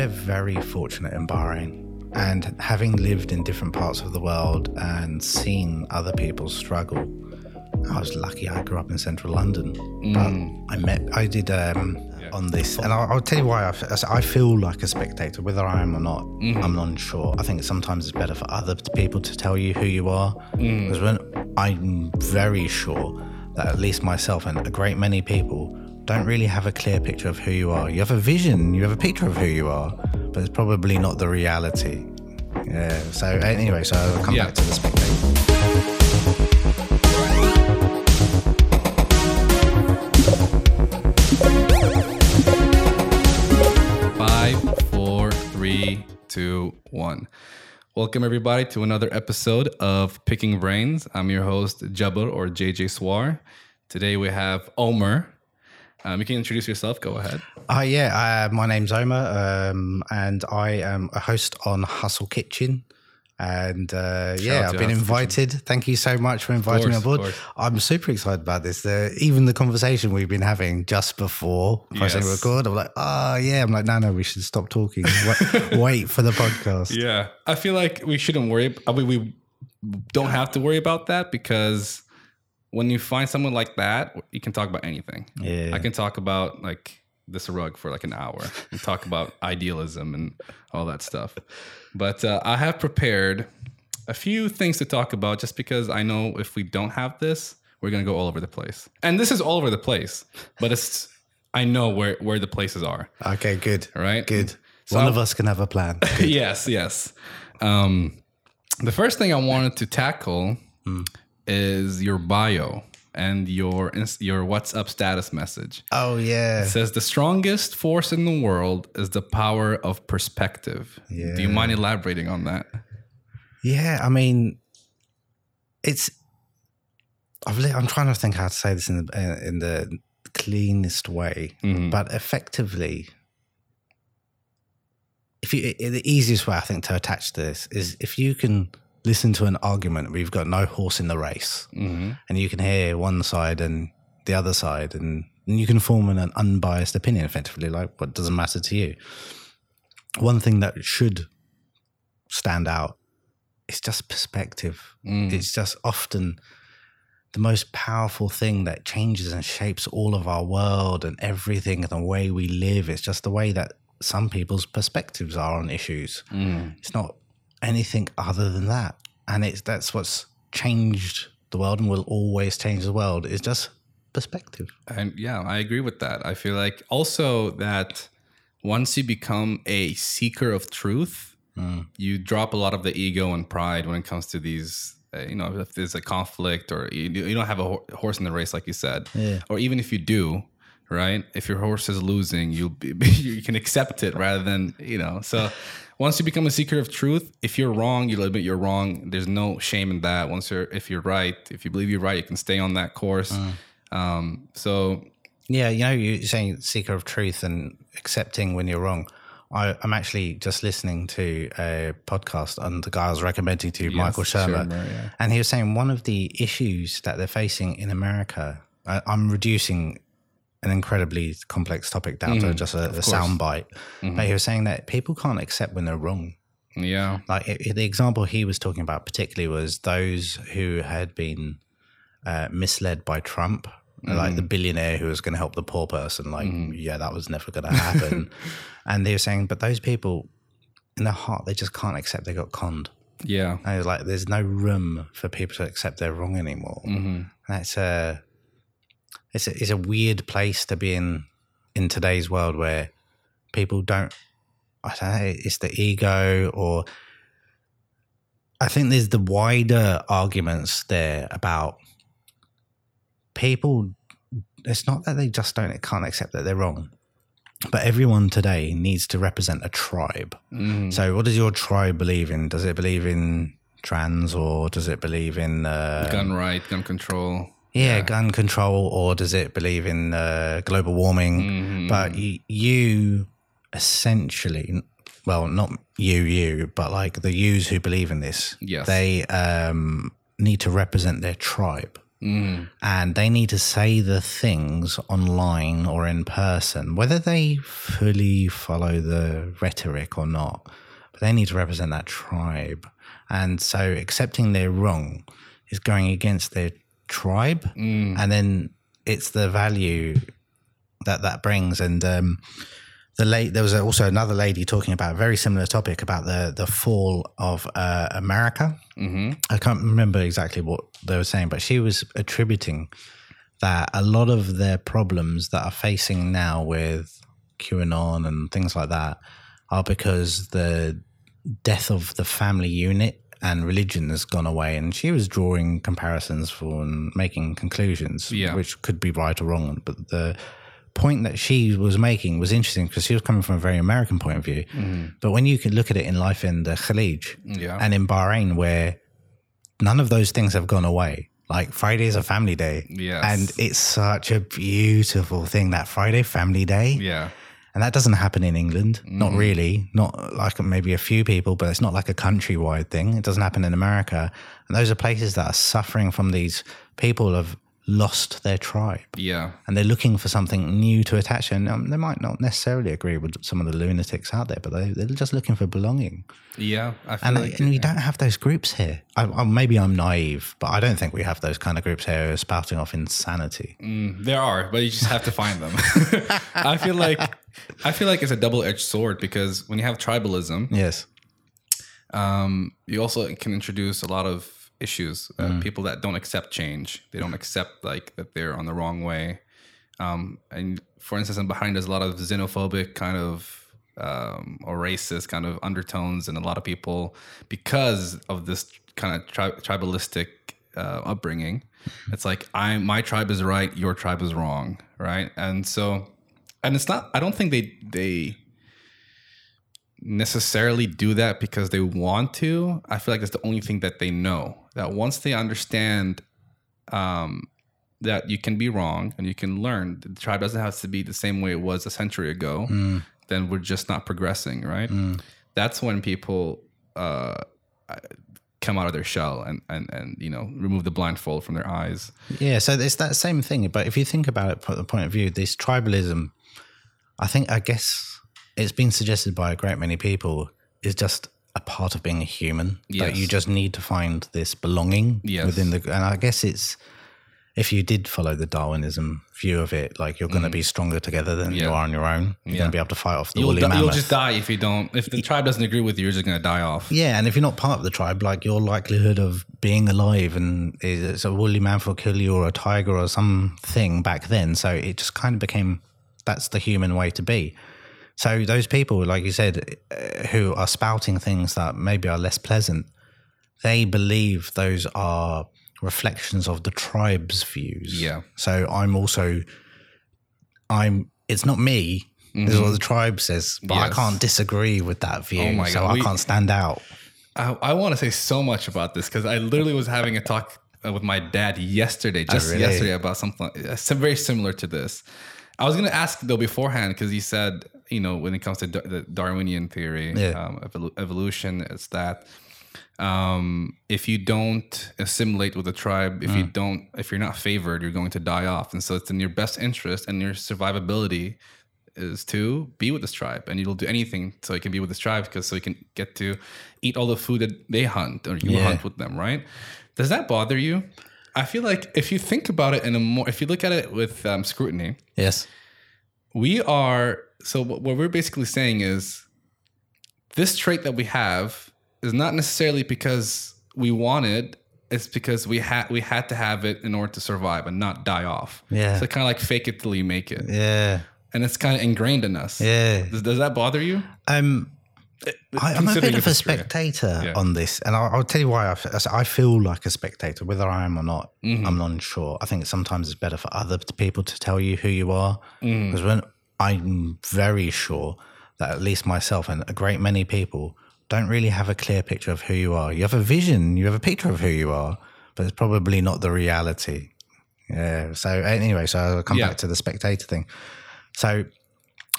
we're very fortunate in Bahrain. And having lived in different parts of the world and seen other people struggle, I was lucky I grew up in central London. But mm. I met, I did um, on this, and I'll, I'll tell you why I feel like a spectator, whether I am or not. Mm-hmm. I'm not sure. I think sometimes it's better for other people to tell you who you are. Mm. Because when I'm very sure that at least myself and a great many people don't really have a clear picture of who you are. You have a vision, you have a picture of who you are, but it's probably not the reality. Yeah. So anyway, so I'll come Yeah. back to the spectator. Five, four, three, two, one. Welcome everybody to another episode of Picking Brains. I'm your host Jabbar or JJ Swar. Today we have Omar. Um, you can introduce yourself. Go ahead. Uh, yeah, uh, my name's Omar, um, and I am a host on Hustle Kitchen. And uh, yeah, I've been invited. Thank you so much for inviting me course, on of board. I'm super excited about this. Uh, even the conversation we've been having just before pressing Yes. record, I'm like, oh, yeah. I'm like, no, no, we should stop talking. wait, wait for the podcast. Yeah, I feel like we shouldn't worry. I mean, we don't have to worry about that because when you find someone like that, you can talk about anything. Yeah. I can talk about like this rug for like an hour and talk about idealism and all that stuff. But uh, I have prepared a few things to talk about just because I know if we don't have this, we're gonna go all over the place. And this is all over the place, but it's I know where where the places are. Okay, good. Right? Good. So One I- of us can have a plan. yes, yes. Um, the first thing I wanted to tackle is your bio and your your WhatsApp status message. oh, yeah. It says the strongest force in the world is the power of perspective. Do you mind elaborating on that? Yeah, I mean, it's. I've li- I'm trying to think how to say this in the in the cleanest way, Mhm. but effectively, if you the easiest way I think to attach to this is if you can listen to an argument where you've got no horse in the race, Mhm. and you can hear one side and the other side, and, and you can form an, an unbiased opinion effectively, like what doesn't matter to you. One thing that should stand out is just perspective. Mm. It's just often the most powerful thing that changes and shapes all of our world and everything and the way we live. It's just the way that some people's perspectives are on issues. Mm. It's not anything other than that. And it's that's what's changed the world and will always change the world is just perspective. And yeah, I agree with that. I feel like also that once you become a seeker of truth, you drop a lot of the ego and pride when it comes to these. Uh, you know, if there's a conflict or you, you don't have a ho- horse in the race, like you said, Yeah. or even if you do, right? If your horse is losing, you'll be, you can accept it rather than you know. So once you become a seeker of truth, if you're wrong, you'll admit you're wrong. There's no shame in that. Once you're if you're right, if you believe you're right, you can stay on that course. Um, so Yeah, you know, you're saying seeker of truth and accepting when you're wrong. I, I'm actually just listening to a podcast on the guy I was recommending to you, Michael Shermer. Shermer, yeah. And he was saying one of the issues that they're facing in America, I, I'm reducing an incredibly complex topic down to mm, just a, a sound bite. Mm-hmm. But he was saying that people can't accept when they're wrong. yeah, Like it, it- the example he was talking about particularly was those who had been uh, misled by Trump, like the mm. billionaire who was going to help the poor person. Like, mm-hmm. yeah, that was never going to happen. and they were saying, but those people in their heart, they just can't accept they got conned. yeah, And it was like, there's no room for people to accept they're wrong anymore. hmm That's a, it's a, it's a weird place to be in in today's world where people don't, I don't know, it's the ego or I think there's the wider arguments there about people. It's not that they just don't it can't accept that they're wrong, but everyone today needs to represent a tribe. hmm So, what does your tribe believe in? Does it believe in trans or does it believe in uh, gun right, gun control. Yeah, gun control, or does it believe in uh, global warming? Mhm. But you, you essentially, well, not you, you, but like the yous who believe in this, Yes. they um, need to represent their tribe. and they need to say the things online or in person, whether they fully follow the rhetoric or not. But they need to represent that tribe, and so accepting they're wrong is going against their tribe, and then it's the value that that brings. And um, the late there was also another lady talking about a very similar topic about the the fall of uh, America. Mm-hmm. I can't remember exactly what they were saying, but she was attributing that a lot of their problems that are facing now with QAnon and things like that are because the death of the family unit and religion has gone away. And she was drawing comparisons for and making conclusions, Yeah. which could be right or wrong. But the point that she was making was interesting because she was coming from a very American point of view. Mm-hmm. But when you can look at it in life in the Khalij Yeah. and in Bahrain, where none of those things have gone away. Like Friday is a family day. Yes. And it's such a beautiful thing, that Friday family day. yeah. And that doesn't happen in England. Not mm. really. Not like maybe a few people, but it's not like a countrywide thing. It doesn't happen in America. And those are places that are suffering from these people have lost their tribe Yeah. and they're looking for something new to attach. And um, they might not necessarily agree with some of the lunatics out there, but they, they're just looking for belonging. Yeah. I feel And, like and we don't have those groups here. I, I, maybe I'm naive, but I don't think we have those kind of groups here spouting off insanity. Mm, there are, but you just have to find them. I feel like I feel like it's a double edged sword because when you have tribalism, Yes. um, you also can introduce a lot of issues. Uh, Mm. People that don't accept change, they don't accept like that they're on the wrong way. Um, and for instance, in Bahrain, there's a lot of xenophobic kind of um, or racist kind of undertones, and a lot of people because of this kind of tri- tribalistic uh, upbringing. It's like I my tribe is right, your tribe is wrong, right? And so, and it's not. I don't think they they necessarily do that because they want to. I feel like that's the only thing that they know. That once they understand um, that you can be wrong and you can learn, the tribe doesn't have to be the same way it was a century ago. Then we're just not progressing, right? That's when people uh, come out of their shell and, and and you know remove the blindfold from their eyes. Yeah, so it's that same thing. But if you think about it from the point of view, this tribalism, I think, I guess it's been suggested by a great many people, is just a part of being a human. That you just need to find this belonging Yes. within the. And I guess it's, if you did follow the Darwinism view of it, like you're going to be stronger together than you Mm. Are on your own. You're Yeah. going to be able to fight off the You'll, woolly di- you'll just die if you don't. If the tribe doesn't agree with you, you're just gonna die off. Yeah, and if you're not part of the tribe, like your likelihood of being alive and it's a woolly mammoth will kill you or a tiger or something back then. So it just kind of became that's the human way to be. So those people, like you said, uh, who are spouting things that maybe are less pleasant, they believe those are reflections of the tribe's views. Yeah. So I'm also, I'm. It's not me. This is what the tribe says, but I can't disagree with that view. Oh my so God, I we- can't stand out. I, I want to say so much about this because I literally was having a talk uh, with my dad yesterday, just really? yesterday, about something uh, very similar to this. I was going to ask though beforehand because he said, you know, when it comes to Dar- the Darwinian theory, Yeah. um, evolu- evolution, it's that um, if you don't assimilate with the tribe, if you Mm. don't, if you're not favored, you're going to die off, and so it's in your best interest and your survivability is to be with this tribe and you'll do anything so you can be with this tribe because so you can get to eat all the food that they hunt or you Yeah. hunt with them right does that bother you i feel like if you think about it in a more if you look at it with um, scrutiny Yes. we are so what we're basically saying is this trait that we have is not necessarily because we wanted it's because we had we had to have it in order to survive and not die off Yeah. so kind of like fake it till you make it Yeah. and it's kind of ingrained in us Yeah. does, does that bother you Um, I, I'm a bit of a spectator Yeah. on this, and I'll, I'll tell you why. I feel like a spectator, whether I am or not. Mm-hmm. I'm not sure. I think sometimes it's better for other people to tell you who you are, Mm. because when I'm very sure that at least myself and a great many people don't really have a clear picture of who you are. You have a vision, you have a picture of who you are, but it's probably not the reality. Yeah. So anyway, so I'll come Yeah. back to the spectator thing. So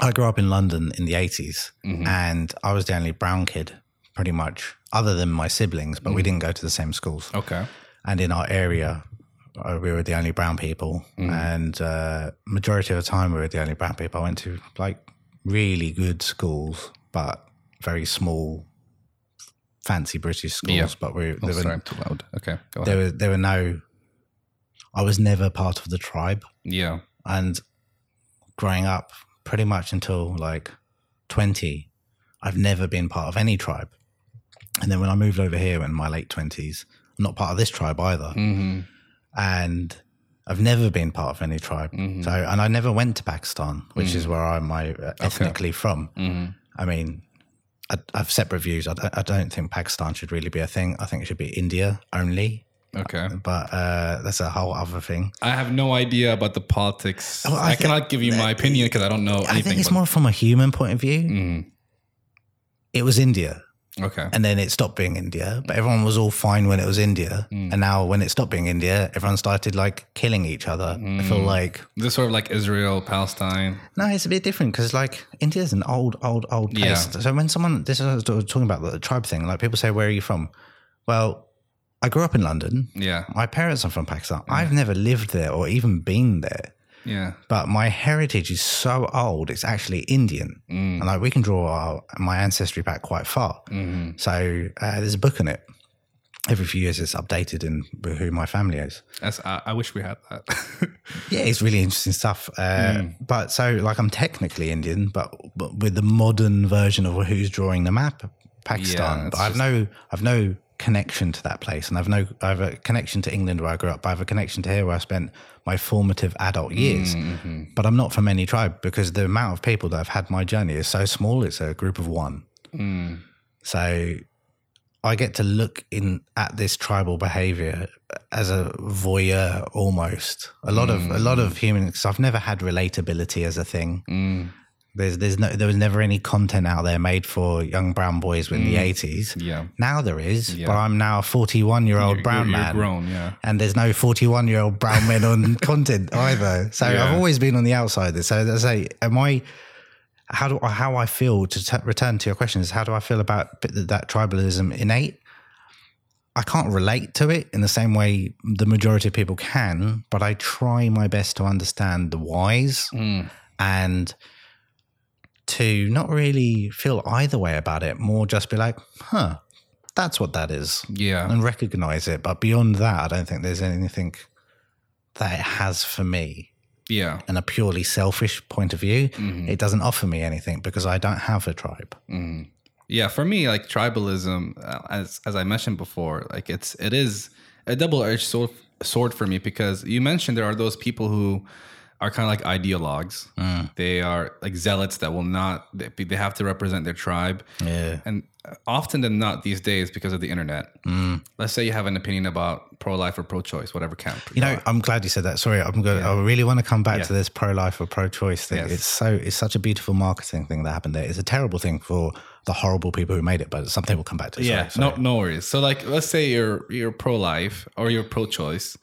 I grew up in London in the 80s mm-hmm. and I was the only brown kid pretty much other than my siblings, but we mm-hmm. didn't go to the same schools. okay And in our area, we were the only brown people, and uh, majority of the time we were the only brown people. I went to like really good schools, but very small, fancy British schools. Yeah. But we Oh, there, sorry, were, too loud. Okay, go there ahead. were there were no. I was never part of the tribe, Yeah. and growing up, pretty much until like twenty, I've never been part of any tribe. And then when I moved over here in my late twenties, I'm not part of this tribe either Mm-hmm. And I've never been part of any tribe. Mhm. So, and I never went to Pakistan, which is where I'm my, uh, ethnically from. Mm-hmm. I mean, I, I have separate views. I don't, I don't think Pakistan should really be a thing. I think it should be India only. Okay. But uh, that's a whole other thing. I have no idea about the politics. Well, I I, thi- cannot give you my opinion because I don't know anything. I think it's more from a human point of view. Mhm. It was India, Okay. and then it stopped being India. But everyone was all fine when it was India, Mm. and now when it stopped being India, everyone started like killing each other. I feel Mm. like This sort of like Israel, Palestine. No, it's a bit different because like India is an old, old, old place. Yeah. So when someone this is what I was talking about the tribe thing, like people say, "Where are you from?" Well, I grew up in London. Yeah. My parents are from Pakistan. I've never lived there or even been there. Yeah. But my heritage is so old; it's actually Indian, Mm. and like we can draw our, my ancestry back quite far. hmm So uh, there's a book on it. Every few years, it's updated in who my family is. That's, I, I wish we had that. Yeah, it's really interesting stuff. Uh, Mm. But so, like, I'm technically Indian, but, but with the modern version of who's drawing the map, Pakistan. Yeah, I've no, I've no connection to that place, and I've no, I have a connection to England where I grew up. I have a connection to here where I spent my formative adult years. Mm-hmm. But I'm not from any tribe because the amount of people that have had my journey is so small. It's a group of one. Mm. So I get to look in at this tribal behavior as a voyeur almost. A lot of a lot of human because I've never had relatability as a thing. Mm. There's there's no there was never any content out there made for young brown boys in the eighties. Yeah. Now there is, Yeah. but I'm now a forty one year old You're- brown you're, man. Grown. Yeah. And there's no 41 year old brown men on content either. So Yeah. I've always been on the outside. So I say, am I, how do I, how I feel to t- return to your question is how do I feel about that tribalism innate? I can't relate to it in the same way the majority of people can, but I try my best to understand the whys Mm. and to not really feel either way about it, more just be like, huh, that's what that is Yeah. and recognize it. But beyond that, I don't think there's anything that it has for me. Yeah. In a purely selfish point of view, Mhm. it doesn't offer me anything because I don't have a tribe. Mm. Yeah, for me, like tribalism, uh, as as I mentioned before, like it's it is a double edged sword sword for me because you mentioned there are those people who are kind of like ideologues. Mm. They are like zealots that will not they, have to represent their tribe, Yeah. and often than not these days because of the internet. Mm. Let's say you have an opinion about pro life or pro choice, whatever camp. You know, I'm glad you said that. Sorry, I'm good. I really want to come back Yeah. to this pro-life or pro-choice thing. Yes. It's so it's such a beautiful marketing thing that happened there. It's a terrible thing for the horrible people who made it, but something we'll come back to. Yeah, Sorry, no, no worries. So, like, let's say you're you're pro life or you're pro choice.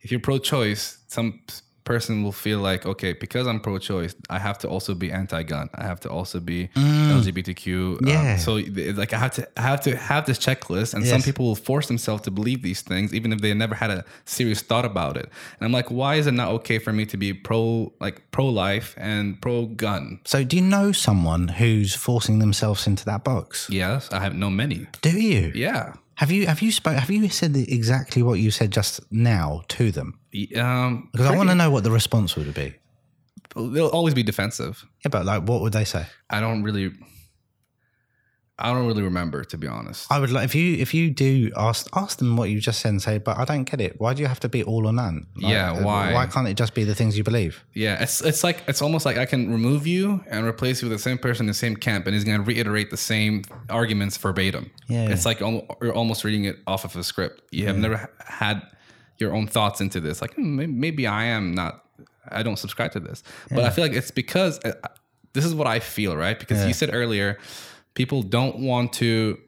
If you're pro choice, some person will feel like, okay, because I'm pro choice, I have to also be anti gun. I have to also be LGBTQ. um, Yeah. so, like, I have to I have to have this checklist, and some people will force themselves to believe these things, even if they never had a serious thought about it. And I'm like, why is it not okay for me to be pro like pro life and pro gun? So, do you know someone who's forcing themselves into that box? Yes, I have known many. Do you? Yeah. Have you have you spoke have you said exactly what you said just now to them? Um, Because I want to know what the response would be. they'll always be defensive. Yeah, but like, what would they say? I don't really, I don't really remember to be honest. I would like if you if you do ask ask them what you just said and say, but I don't get it. Why do you have to be all or none? Like, Yeah, uh, why? Why can't it just be the things you believe? Yeah, it's it's like it's almost like I can remove you and replace you with the same person in the same camp, and he's going to reiterate the same arguments verbatim. Yeah. it's like you're almost reading it off of a script. You have never had your own thoughts into this. Like hmm, maybe I am not. I don't subscribe to this, but I feel like it's because uh, this is what I feel, right? Because you said earlier, people don't want to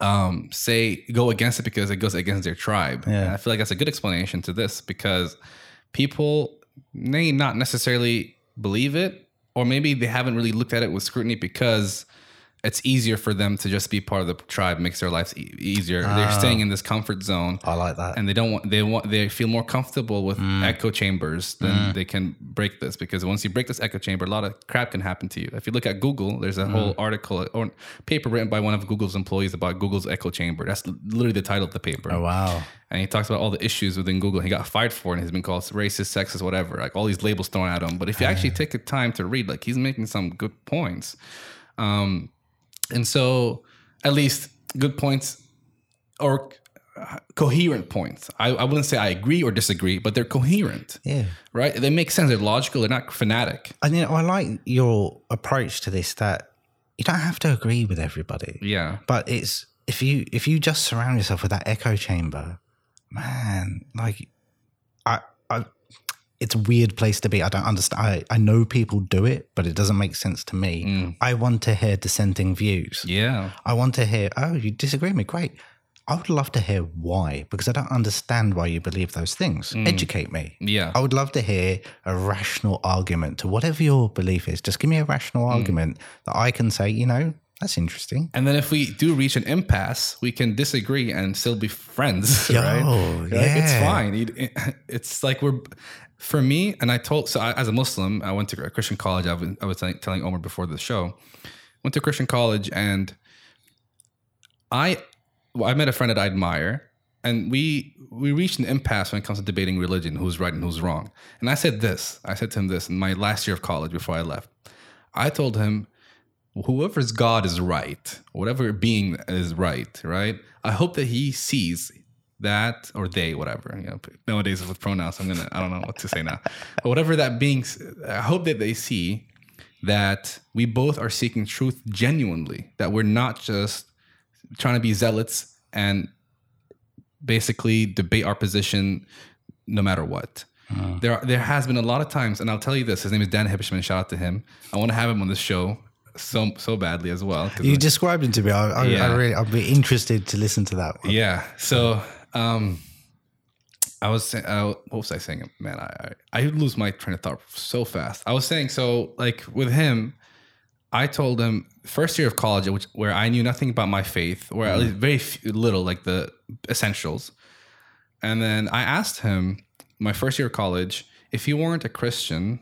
um say go against it because it goes against their tribe. Yeah. And I feel like that's a good explanation to this because people may not necessarily believe it, or maybe they haven't really looked at it with scrutiny because it's easier for them to just be part of the tribe makes their lives e- easier they're ah. staying in this comfort zone I like that. and they don't want they want they feel more comfortable with mm. echo chambers than mm. they can break this because once you break this echo chamber a lot of crap can happen to you if you look at google there's a mm. whole article or paper written by one of google's employees about google's echo chamber that's literally the title of the paper oh wow. and he talks about all the issues within Google. He got fired for it and he's been called racist, sexist, whatever. Like all these labels thrown at him. But if you actually ah. take the time to read, like he's making some good points. Um, and so, at least good points or uh, coherent points. I, I wouldn't say I agree or disagree, but they're coherent, Yeah. right? They make sense. They're logical. They're not fanatic. And you know, I like your approach to this that you don't have to agree with everybody. Yeah. But it's if you if you just surround yourself with that echo chamber, man, like I I it's a weird place to be. I don't understand. I, I know people do it, but it doesn't make sense to me. Mm. I want to hear dissenting views. Yeah. I want to hear, oh, you disagree with me. Great. I would love to hear why, because I don't understand why you believe those things. Mm. Educate me. Yeah. I would love to hear a rational argument to whatever your belief is. Just give me a rational mm. argument that I can say, you know, that's interesting. And then if we do reach an impasse, we can disagree and still be friends, Yo, right? Like, it's fine. It's like we're, for me, and I told, so I, as a Muslim, I went to a Christian college. I was, I was telling, Omar before the show, went to Christian college and I, well, I met a friend that I admire and we, we reached an impasse when it comes to debating religion, who's right and who's wrong. And I said this, I said to him this in my last year of college before I left. I told him, whoever's God is right, whatever being is right, right? I hope that he sees that or they, whatever. You know, nowadays with pronouns, I'm gonna I don't know what to say now. But whatever that being, I hope that they see that we both are seeking truth genuinely. That we're not just trying to be zealots and basically debate our position no matter what. Uh-huh. There, are, there has been a lot of times, and I'll tell you this. His name is Dan Hibishman. Shout out to him. I want to have him on the show so so badly as well. You described him to me. I, I, Yeah. I really, I'd be interested to listen to that. One. Yeah. So, um, I was saying, uh, what was I saying? Man, I, I I lose my train of thought so fast. I was saying, so like with him, I told him first year of college, which where I knew nothing about my faith, or at least very few, little, like the essentials. And then I asked him, my first year of college, if you weren't a Christian,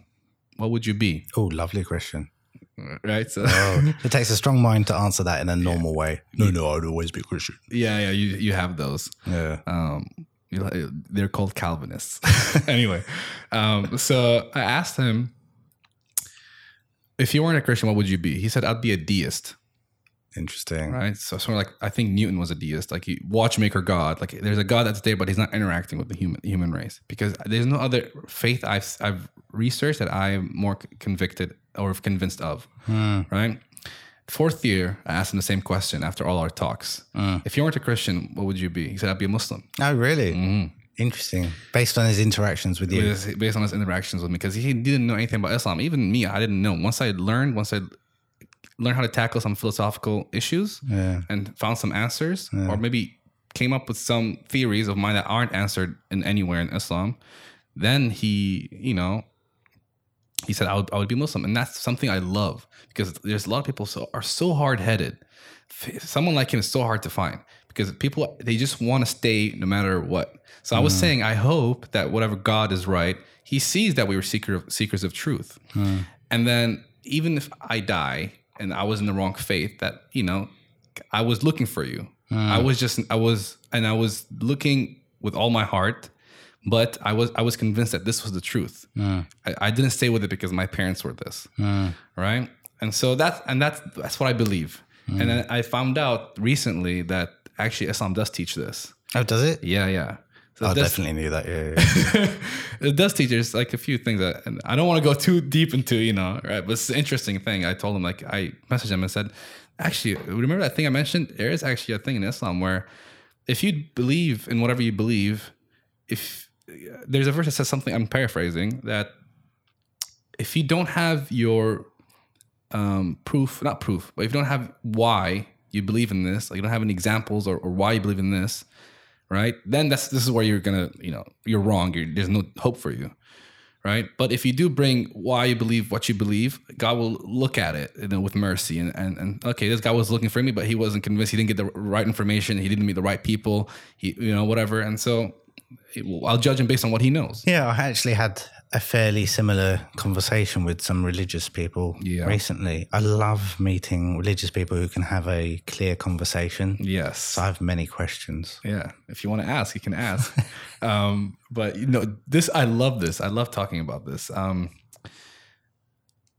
what would you be? Oh, lovely question. Right. So, Oh, it takes a strong mind to answer that in a normal way. No, no, I'd always be Christian. yeah, yeah, you you have those. Yeah. um, you they're called Calvinists. anyway, um, so I asked him, if you weren't a Christian, what would you be? He said, I'd be a deist, Interesting. right? So sort of like I think Newton was a deist, like he, watchmaker God. Like there's a God that's there, but he's not interacting with the human human race because there's no other faith I've I've researched that I'm more convicted or convinced of, hmm. right? Fourth year, I asked him the same question after all our talks. Hmm. If you weren't a Christian, what would you be? He said, I'd be a Muslim. Oh, really? Mm-hmm. Interesting. Based on his interactions with you. Based- based on his interactions with me because he didn't know anything about Islam. Even me, I didn't know. Once I learned, once I learned how to tackle some philosophical issues Yeah. and found some answers, or maybe came up with some theories of mine that aren't answered in anywhere in Islam, then he, you know, he said I would, I would be Muslim, and that's something I love because there's a lot of people so are so hard headed. Someone like him is so hard to find because people they just want to stay no matter what. So I was saying I hope that whatever God is right, He sees that we were seeker of, seekers of truth, and then even if I die and I was in the wrong faith, that you know I was looking for you. Hmm. I was just I was and I was looking with all my heart but I was I was convinced that this was the truth. Hmm. I, I didn't stay with it because my parents were this, hmm. right? And so that's and that's that's what I believe. And then I found out recently that actually Islam does teach this. Oh, does it? Yeah, yeah. So I definitely knew that. Yeah. yeah. it does teach us like a few things that and I don't want to go too deep into, you know, right? But it's an interesting thing. I told him like I messaged him and said, actually, remember that thing I mentioned? There is actually a thing in Islam where if you believe in whatever you believe, if there's a verse that says something, I'm paraphrasing that if you don't have your um, proof, not proof, but if you don't have why you believe in this, like you don't have any examples or, or why you believe in this, right? Then that's this is where you're gonna, you know, you're wrong. You're, there's no hope for you, right? But if you do bring why you believe what you believe, God will look at it you know, with mercy and, and and okay, this guy was looking for me, but he wasn't convinced. He didn't get the right information. He didn't meet the right people. He you know whatever, and so I'll judge him based on what he knows. Yeah, I actually had a fairly similar conversation with some religious people Yeah. recently. I love meeting religious people who can have a clear conversation. Yes. So I have many questions. Yeah, if you want to ask, you can ask. um, but you know, this I love this. I love talking about this. Um,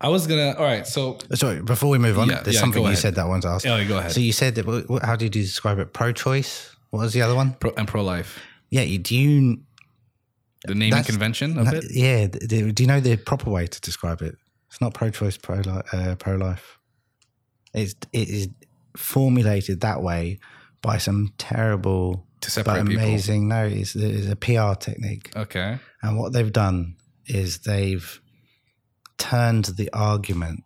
I was gonna. All right, so Sorry, before we move on, Yeah, there's yeah, something you said that I want to ask. oh, go ahead. So you said that. How did you describe it? Pro-choice. What was the other one? Pro, and pro life, Yeah. you- Do you? The naming That's- convention of no, it. yeah. th- th- Do you know the proper way to describe it? It's not pro-choice, pro uh, pro-life. It's it is formulated that way by some terrible but separate people. amazing. No, it's, it's a PR technique, Okay. and what they've done is they've turned the argument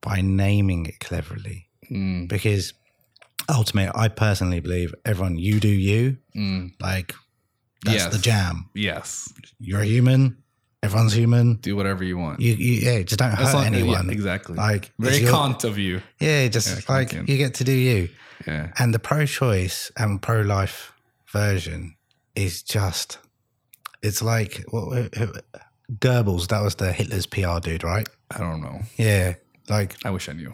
by naming it cleverly. Mm, Because ultimately, I personally believe everyone, you do you. mm, Like that's Yes. the jam. yes. You're human. Everyone's human. Do whatever you want. You, you yeah, just don't That's hurt yeah, anyone. exactly. Like Very Kant of you. Yeah, just Yeah, like you get to do you. Yeah. And the pro-choice and pro-life version is just, it's like what, Goebbels. That was the Hitler's PR dude, right? I don't know. Yeah, like I wish I knew.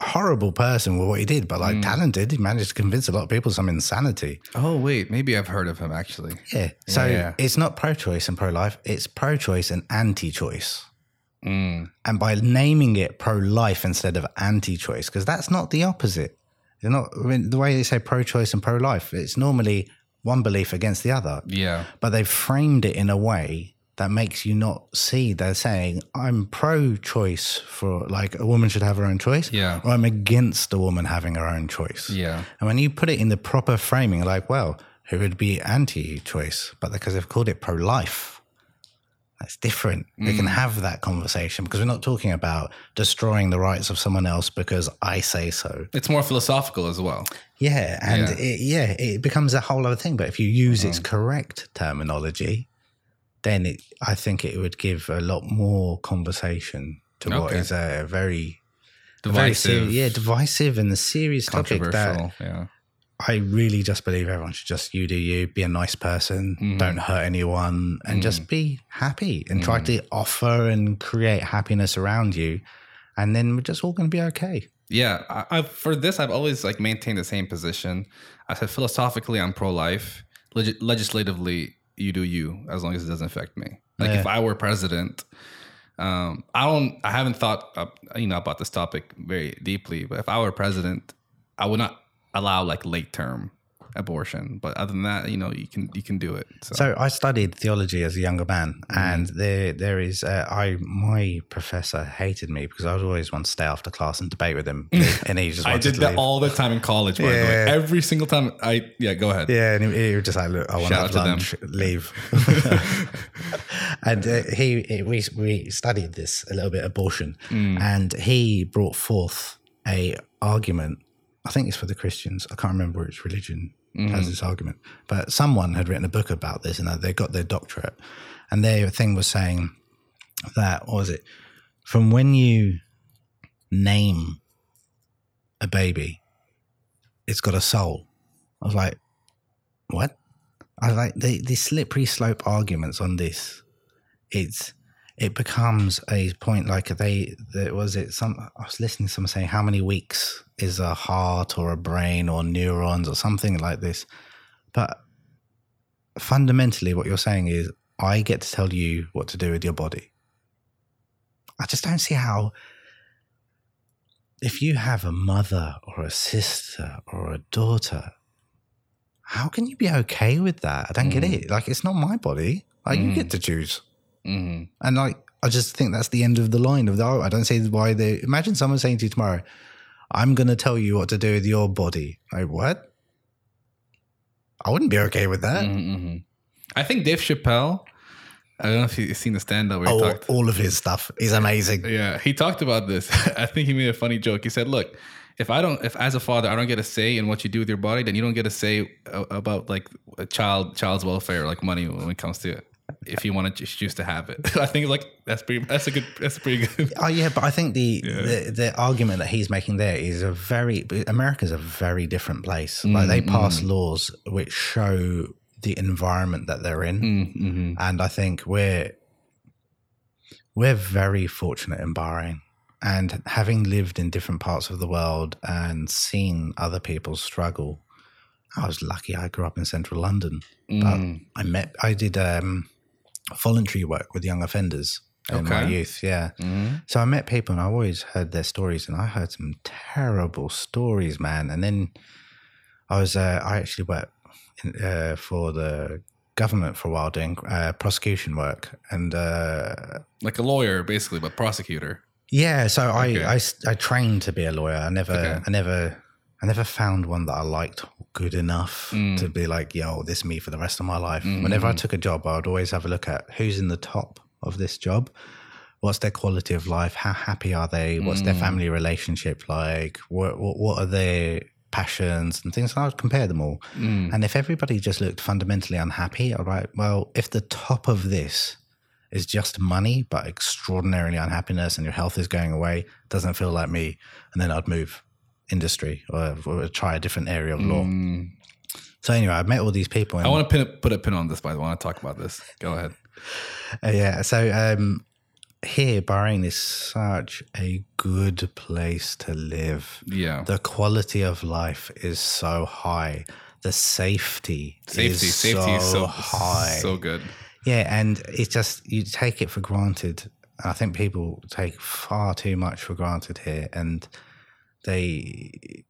Horrible person with what he did, but Mm. like talented. He managed to convince a lot of people some insanity. Oh wait, maybe I've heard of him actually. Yeah. So Yeah. it's not pro-choice and pro-life. It's pro-choice and anti-choice. Mm, and by naming it pro-life instead of anti-choice because that's not the opposite you're not I mean, the way they say pro-choice and pro-life it's normally one belief against the other yeah. but they've framed it in a way that makes you not see they're saying i'm pro-choice for like a woman should have her own choice Yeah. or i'm against a woman having her own choice Yeah. and when you put it in the proper framing like well who would be anti-choice but because they've called it pro-life that's different. We Mm. can have that conversation because we're not talking about destroying the rights of someone else because I say so. It's more philosophical as well. Yeah, and Yeah. It, yeah, it becomes a whole other thing. But if you use its correct terminology, then it, I think it would give a lot more conversation to what Okay. is a very, a very Divisive. yeah, divisive and a serious topic that yeah. I really just believe everyone should just you do you, be a nice person, Mm. don't hurt anyone, and just be happy and try to offer and create happiness around you. And then we're just all going to be okay. Yeah, I, I, for this, I've always like maintained the same position. I said philosophically, I'm pro-life. Leg- legislatively, you do you, as long as it doesn't affect me. Like if I were president, um, I don't, I haven't thought, uh, you know, about this topic very deeply. But if I were president, I would not allow like late term abortion. But other than that, you know, you can you can do it. So, So I studied theology as a younger man, Mm-hmm. and there there is uh, I my professor hated me because I was always want to stay after class and debate with him, and he just I did that all the time in college. By the way, Yeah. every single time. I yeah, go ahead. Yeah, and he, he was just like, "Look, I want to have to them. lunch. Leave." and uh, he, he- we we studied this a little bit abortion, Mm. and he brought forth a argument. I think it's for the Christians. I can't remember which religion Mm-hmm. has this argument, but someone had written a book about this, and they got their doctorate, and their thing was saying that what was it from when you name a baby, it's got a soul. I was like, what? I was like the the slippery slope arguments on this. It's it becomes a point like they there was it some I was listening to someone saying how many weeks is a heart or a brain or neurons or something like this, but fundamentally what you're saying is I get to tell you what to do with your body. I just don't see how if you have a mother or a sister or a daughter, how can you be okay with that? I don't get mm. it. Like, it's not my body. Like, you get mm. to choose. Hmm And, like, I just think that's the end of the line of the, I don't see why they, imagine someone saying to you tomorrow, I'm going to tell you what to do with your body. Like, what? I wouldn't be okay with that. hmm I think Dave Chappelle. I don't know if you've seen the stand up where he Oh, talked. all of his stuff is amazing. Yeah, he talked about this. I think he made a funny joke. He said, "Look, if I don't, if as a father I don't get a say in what you do with your body, then you don't get a say about like a child child's welfare, like money when it comes to if you want to choose to have it. I think like that's pretty. That's a good. That's a pretty good. Oh yeah, but I think the, the the argument that he's making there is a very America's a very different place. Like they pass laws which show the environment that they're in, Mm-hmm. and I think we're we're very fortunate in Bahrain. And having lived in different parts of the world and seen other people struggle, I was lucky. I grew up in central London, Mm. but I met, I did um, voluntary work with young offenders in my youth. Yeah. Mhm. So I met people and I always heard their stories, and I heard some terrible stories, man. And then I was, uh, I actually worked in, uh, for the government for a while doing uh, prosecution work, and uh, Like a lawyer, basically, but prosecutor. yeah, so I, I, I I trained to be a lawyer. I never Okay. I never I never found one that I liked good enough Mm. to be like, yo, this is me for the rest of my life. Whenever I took a job, I would always have a look at who's in the top of this job. What's their quality of life? How happy are they? What's their Mm. family relationship like? What, what what are their passions and things? And I would compare them all. Mm. And if everybody just looked fundamentally unhappy, I'd well, if the top of this is just money, but extraordinarily unhappiness and your health is going away, doesn't feel like me, and then I'd move industry or, or try a different area of law. Mm. So anyway, I met all these people. And, I want to pin, put a pin on this, but I want to talk about this. Go ahead. Uh, yeah. So um, here, Bahrain is such a good place to live. Yeah. The quality of life is so high. The safety, safety. Safety so is so high. So good. Yeah, and it's just you take it for granted. I think people take far too much for granted here, and they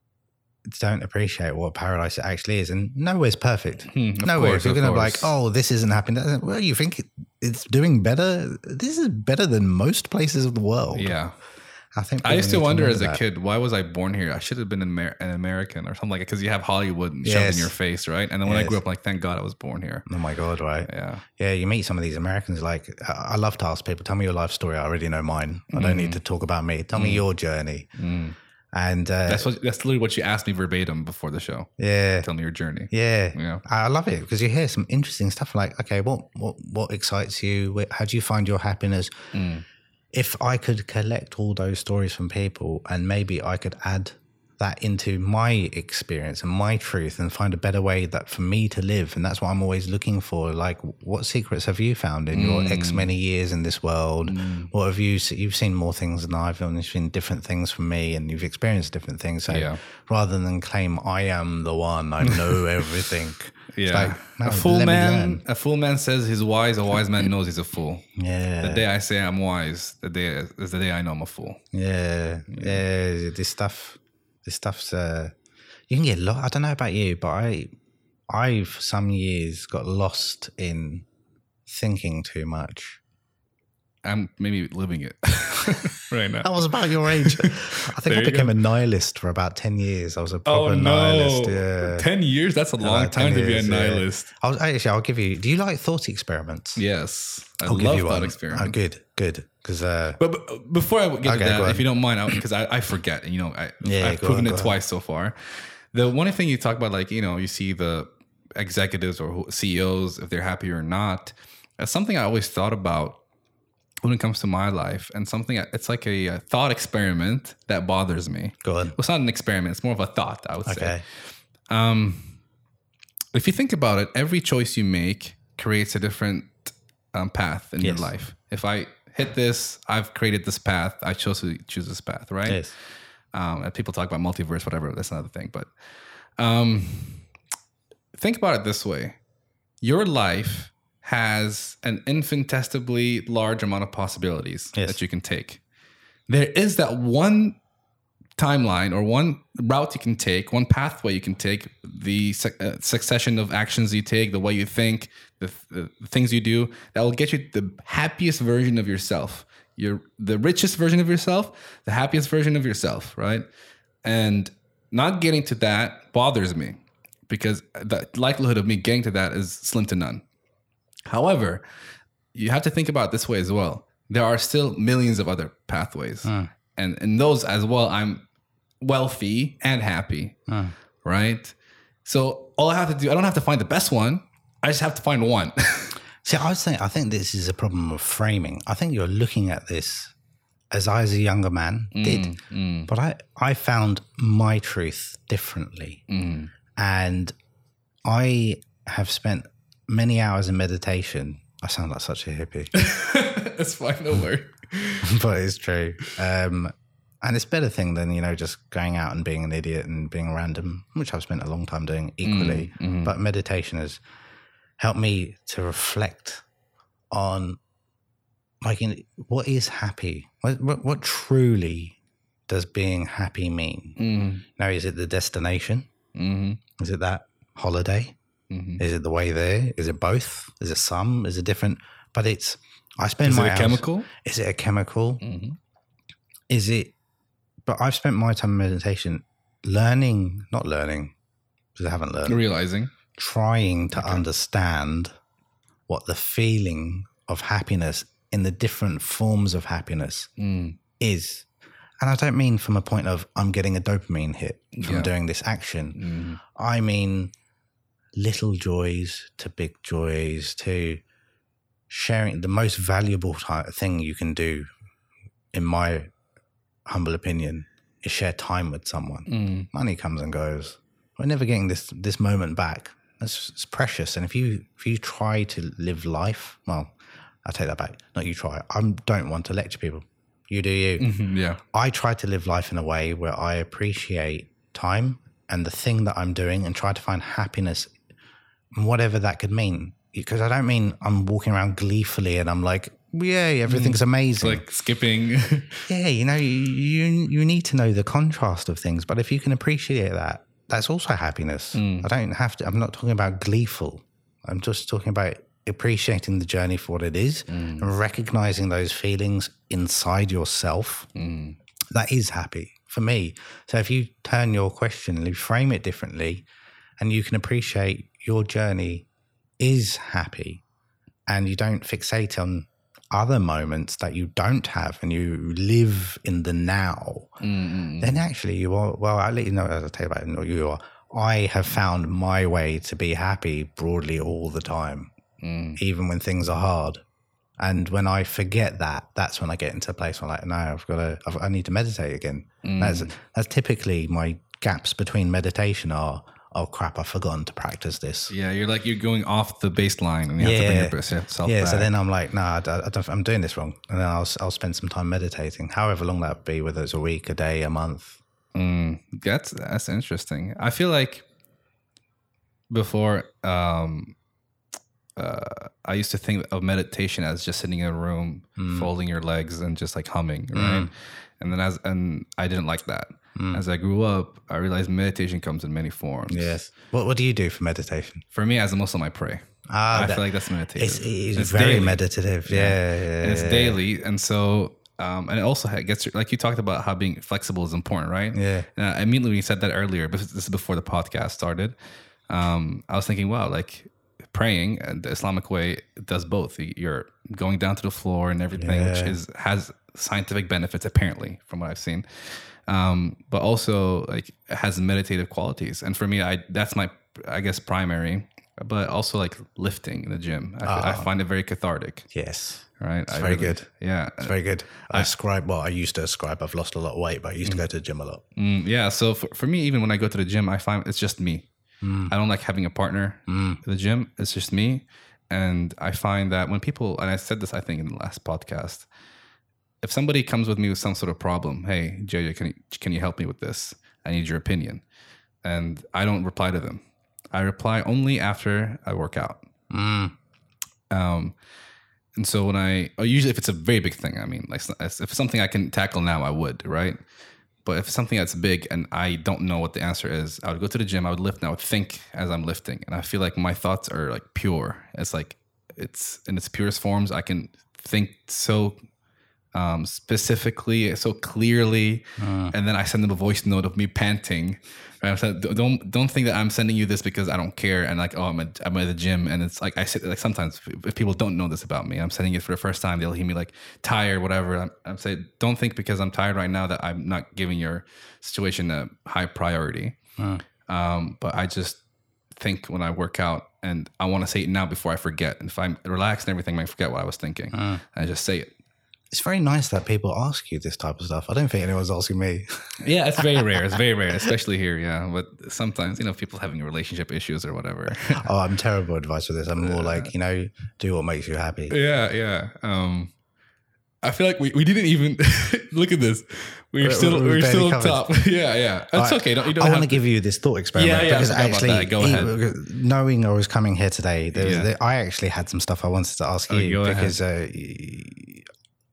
don't appreciate what paradise actually is. And nowhere's perfect. Hmm, Nowhere. course, If you're going to be like, oh, this isn't happening. Well, you think it's doing better? This is better than most places of the world. Yeah. I think I used to wonder as a that. kid, why was I born here? I should have been an, Amer- an American or something like it because you have Hollywood shoved in your face, right? And then when I grew up, I'm like, thank God I was born here. Oh my god! Right? Yeah. Yeah, you meet some of these Americans. Like, I love to ask people, "Tell me your life story." I already know mine. I don't need to talk about me. Tell me your journey. Mm. And uh, That's what. That's literally what you asked me verbatim before the show. yeah, Tell me your journey. Yeah, Yeah. I love it because you hear some interesting stuff. Like, okay, what what what excites you? How do you find your happiness? Mm. If I could collect all those stories from people, and maybe I could add that into my experience and my truth, and find a better way that for me to live, and that's what I'm always looking for. Like, what secrets have you found in your X mm. many years in this world? Mm. What have you? You've seen more things than I've, and you've seen different things from me, and you've experienced different things. So, Yeah. rather than claim I am the one, I know everything. It's Yeah. like, no, a fool man. A fool man says he's wise. A wise man knows he's a fool. Yeah. The day I say I'm wise, the day is the day I know I'm a fool. yeah. Yeah. This stuff, this stuff's, uh, you can get lost. I don't know about you, but I, I, for some years got lost in thinking too much. I'm maybe living it right now. That was about your age. I think I became go. a nihilist for about 10 years. I was a Oh no! nihilist. Yeah. Ten years? That's a long Uh, 10 time to be a yeah. nihilist. I was actually, I'll give you, do you like thought experiments? Yes, I I'll love give you thought one. experiments. Oh, good, good. Because, uh, But, but before I get Okay, to that, if you don't mind, because I, I forget, and you know, I, Yeah, I've proven on, it twice so far. The one thing you talk about, like you know, you see the executives or CEOs if they're happy or not. That's something I always thought about when it comes to my life, and something it's like a, uh thought experiment that bothers me. go on. Well, it's not an experiment; it's more of a thought. I would say. Um, if you think about it, every choice you make creates a different um, path in your life. If I hit this, I've created this path. I chose to choose this path, right? Yes. Um, and people talk about multiverse, whatever. That's another thing. But um, think about it this way: your life has an infinitesimally large amount of possibilities Yes. that you can take. There is that one timeline or one route you can take, one pathway you can take, the suc- uh, succession of actions you take, the way you think, the, the things you do that will get you the happiest version of yourself. You're the richest version of yourself, the happiest version of yourself, right? And not getting to that bothers me because the likelihood of me getting to that is slim to none. However, you have to think about this way as well. There are still millions of other pathways. Hmm. And in those as well, I'm wealthy and happy. Hmm. Right? So all I have to do, I don't have to find the best one. I just have to find one. See, I was saying, I think this is a problem of framing. I think you're looking at this as I, as a younger man, did, Mm, but I, I found my truth differently. mm, And I have spent many hours in meditation. I sound like such a hippie, That's fine. No worry. but it's true. Um, and it's a better thing than, you know, just going out and being an idiot and being random, which I've spent a long time doing equally. mhm. But meditation has helped me to reflect on like in, what is happy? What, what, what truly does being happy mean? Mm, Now, is it the destination? mm, Is it that holiday? mm. Is it the way there? Is it both? Is it some? Is it different? But it's I spend Is it my a hours- chemical? Is it a chemical? Mm, Is it? But I've spent my time in meditation learning, not learning, because I haven't learned, realizing. Trying to Okay. understand what the feeling of happiness in the different forms of happiness Mm, is. And I don't mean from a point of I'm getting a dopamine hit from Yeah. doing this action. mm, I mean, little joys to big joys to sharing the most valuable ti- thing you can do, in my humble opinion, is share time with someone. mm, Money comes and goes. We're never getting this this moment back. It's, it's precious. And if you if you try to live life, well, I take that back. Not you try. I don't want to lecture people. You do you. mhm, yeah. I try to live life in a way where I appreciate time and the thing that I'm doing and try to find happiness whatever that could mean. Because I don't mean I'm walking around gleefully and I'm like, yay, everything's amazing. Like skipping. yeah, you know, you, you you need to know the contrast of things. But if you can appreciate that, that's also happiness. Mm. I don't have to, I'm not talking about gleeful. I'm just talking about appreciating the journey for what it is Mm. and recognizing those feelings inside yourself Mm, that is happy for me. So if you turn your question and you frame it differently, and you can appreciate your journey is happy, and you don't fixate on other moments that you don't have, and you live in the now, mm, mm, then actually you are. Well, I'll let you know as I tell you about it, you are. I have found my way to be happy broadly all the time, mm. even when things are hard. And when I forget that, that's when I get into a place where I'm like, no, I've got to, I've, I need to meditate again. That's that's typically my gaps between meditation are, oh crap, I've forgotten to practice this. Yeah, you're like you're going off the baseline, and you have to bring Yeah. yourself Yeah, back. so then I'm like, nah, I, I don't, I'm doing this wrong, and then I'll I'll spend some time meditating, however long that be, whether it's a week, a day, a month. Mm, that's that's interesting. I feel like before um uh I used to think of meditation as just sitting in a room, Mm. folding your legs and just like humming, right? And then as and I didn't like that. Mm. As I grew up, I realized meditation comes in many forms. Yes. What What do you do for meditation? For me, as a Muslim, I pray. Ah, I that- feel like that's meditation. it's, it's, It's very daily. meditative. Yeah, yeah, it's yeah, daily, and so um, and it also gets like you talked about how being flexible is important, right? Yeah. And I immediately when you said that earlier, but this is before the podcast started. Um, I was thinking, wow, like praying and the Islamic way does both. You're going down to the floor and everything, which is has scientific benefits apparently from what I've seen. Um, but also like has meditative qualities. And for me, I that's my I guess primary, but also like lifting in the gym. I, I find it very cathartic Yes. right? It's very good. Yeah, It's very good. I ascribe, well, I used to ascribe, I've lost a lot of weight, but I used to go to the gym a lot. Mm, yeah. So for, for me, even when I go to the gym, I find it's just me. I don't like having a partner at the gym. It's just me, and I find that when people and I said this, I think in the last podcast, if somebody comes with me with some sort of problem, hey JJ, can you can you help me with this? I need your opinion, and I don't reply to them. I reply only after I work out. Um, and so when I or usually if it's a very big thing, I mean, like if it's something I can tackle now, I would, right? But if it's something that's big and I don't know what the answer is, I would go to the gym, I would lift, and I would think as I'm lifting, and I feel like my thoughts are like pure. It's like it's in its purest forms. I can think so um, specifically, so clearly, and then I send them a voice note of me panting. Right? I'm saying, don't don't think that I'm sending you this because I don't care and like oh I'm at, I'm at the gym and it's like I sit like sometimes if people don't know this about me I'm sending it for the first time they'll hear me like tired whatever I'm, I'm saying don't think because I'm tired right now that I'm not giving your situation a high priority. Um, but I just think when I work out and I want to say it now before I forget. And if I'm relaxed and everything, I forget what I was thinking. And I just say it. It's very nice that people ask you this type of stuff. I don't think anyone's asking me. Yeah, it's very rare. It's very rare, especially here. Yeah, but sometimes you know people having relationship issues or whatever. oh, I'm terrible advice for this. I'm more like, you know, do what makes you happy. yeah, yeah. Um, I feel like we, we didn't even look at this. We're We- still we we're still covered. top. Yeah, yeah. It's Right. okay. Don't, you don't I want to give you this thought experiment Yeah, yeah, because I forgot about actually. Go ahead. knowing I was coming here today, Yeah. I actually had some stuff I wanted to ask Oh, you because uh,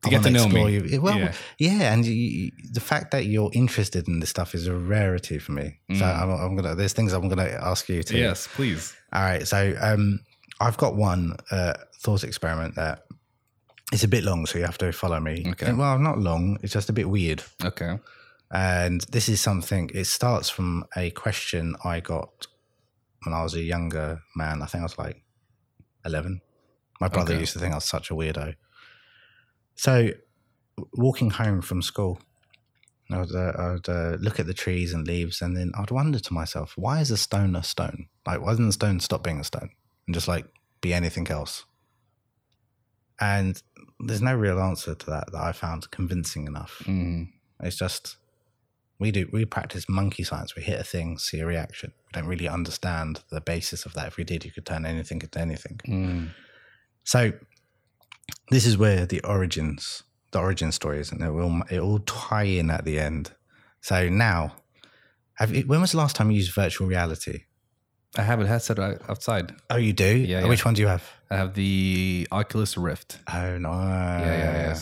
To I get wanna know me. You. Well, Yeah. yeah, and you, the fact that you're interested in this stuff is a rarity for me. So I'm, I'm gonna. There's things I'm gonna ask you. Mm. Yes, please. All right. So um, I've got one uh, thought experiment that it's a bit long, so you have to follow me. Okay. Well, not long. It's just a bit weird. Okay. And this is something, it starts from a question I got when I was a younger man. I think I was like 11. My brother Okay. used to think I was such a weirdo. So, walking home from school, I would, uh, I would uh, look at the trees and leaves, and then I'd wonder to myself, why is a stone a stone? Like, why doesn't a stone stop being a stone and just like be anything else? And there's no real answer to that that I found convincing enough. Mm. It's just we do we practice monkey science. We hit a thing, see a reaction. We don't really understand the basis of that. If we did, you could turn anything into anything. Mm. So this is where the origins, the origin story is, and it will it will tie in at the end. So now, have you, when was the last time you used virtual reality? I have a headset out- outside. Oh, you do. Yeah, yeah. Which one do you have? I have the Oculus Rift. Oh, no. Yeah, yeah, yeah.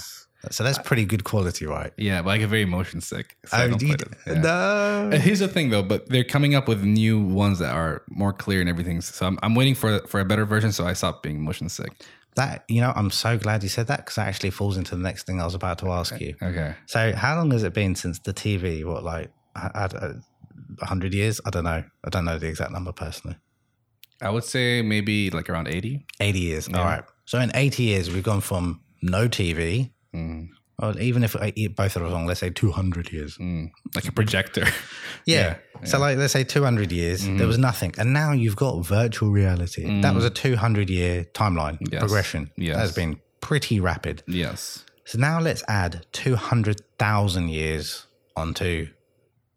So that's pretty good quality, right? Yeah, but I get very motion sick. So oh, I Oh, don't do you. Yeah. no. Here's the thing, though, but they're coming up with new ones that are more clear and everything. So I'm, I'm waiting for for a better version, so I stop being motion sick. That you know, I'm so glad you said that because that actually falls into the next thing I was about to ask you. Okay. So, how long has it been since the TV? What, like, a hundred years? I don't know. I don't know the exact number personally. I would say maybe like around 80. Eighty years. All right. So, in eighty years, we've gone from no TV. Mm. Well, even if I eat both are wrong, let's say two hundred years. Mm. Like a projector. Yeah. So, like, let's say two hundred years, Mm-hmm. there was nothing, and now you've got virtual reality. That was a two hundred year timeline Mm. Yes. progression. Yes. That has been pretty rapid. yes. So now let's add 200,000 years onto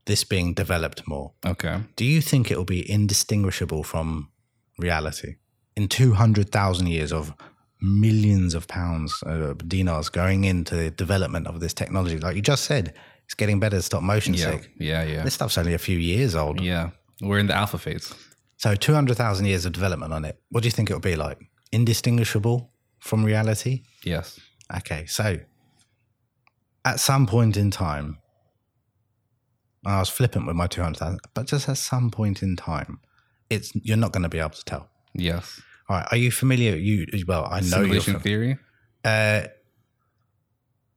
this being developed more. Okay. Do you think it will be indistinguishable from reality? In 200,000 years of millions of pounds, uh, dinars going into the development of this technology, like you just said, it's getting better stop motion Yeah. sake. Yeah. Yeah. This stuff's only a few years old. Yeah. We're in the alpha phase. So 200,000 years of development on it. What do you think it'll be like? Indistinguishable from reality? Yes. Okay, so at some point in time, I was flippant with my 200,000, but just at some point in time, it's you're not going to be able to tell. Yes. All right, are you familiar? You well, I know you're. Theory. Uh,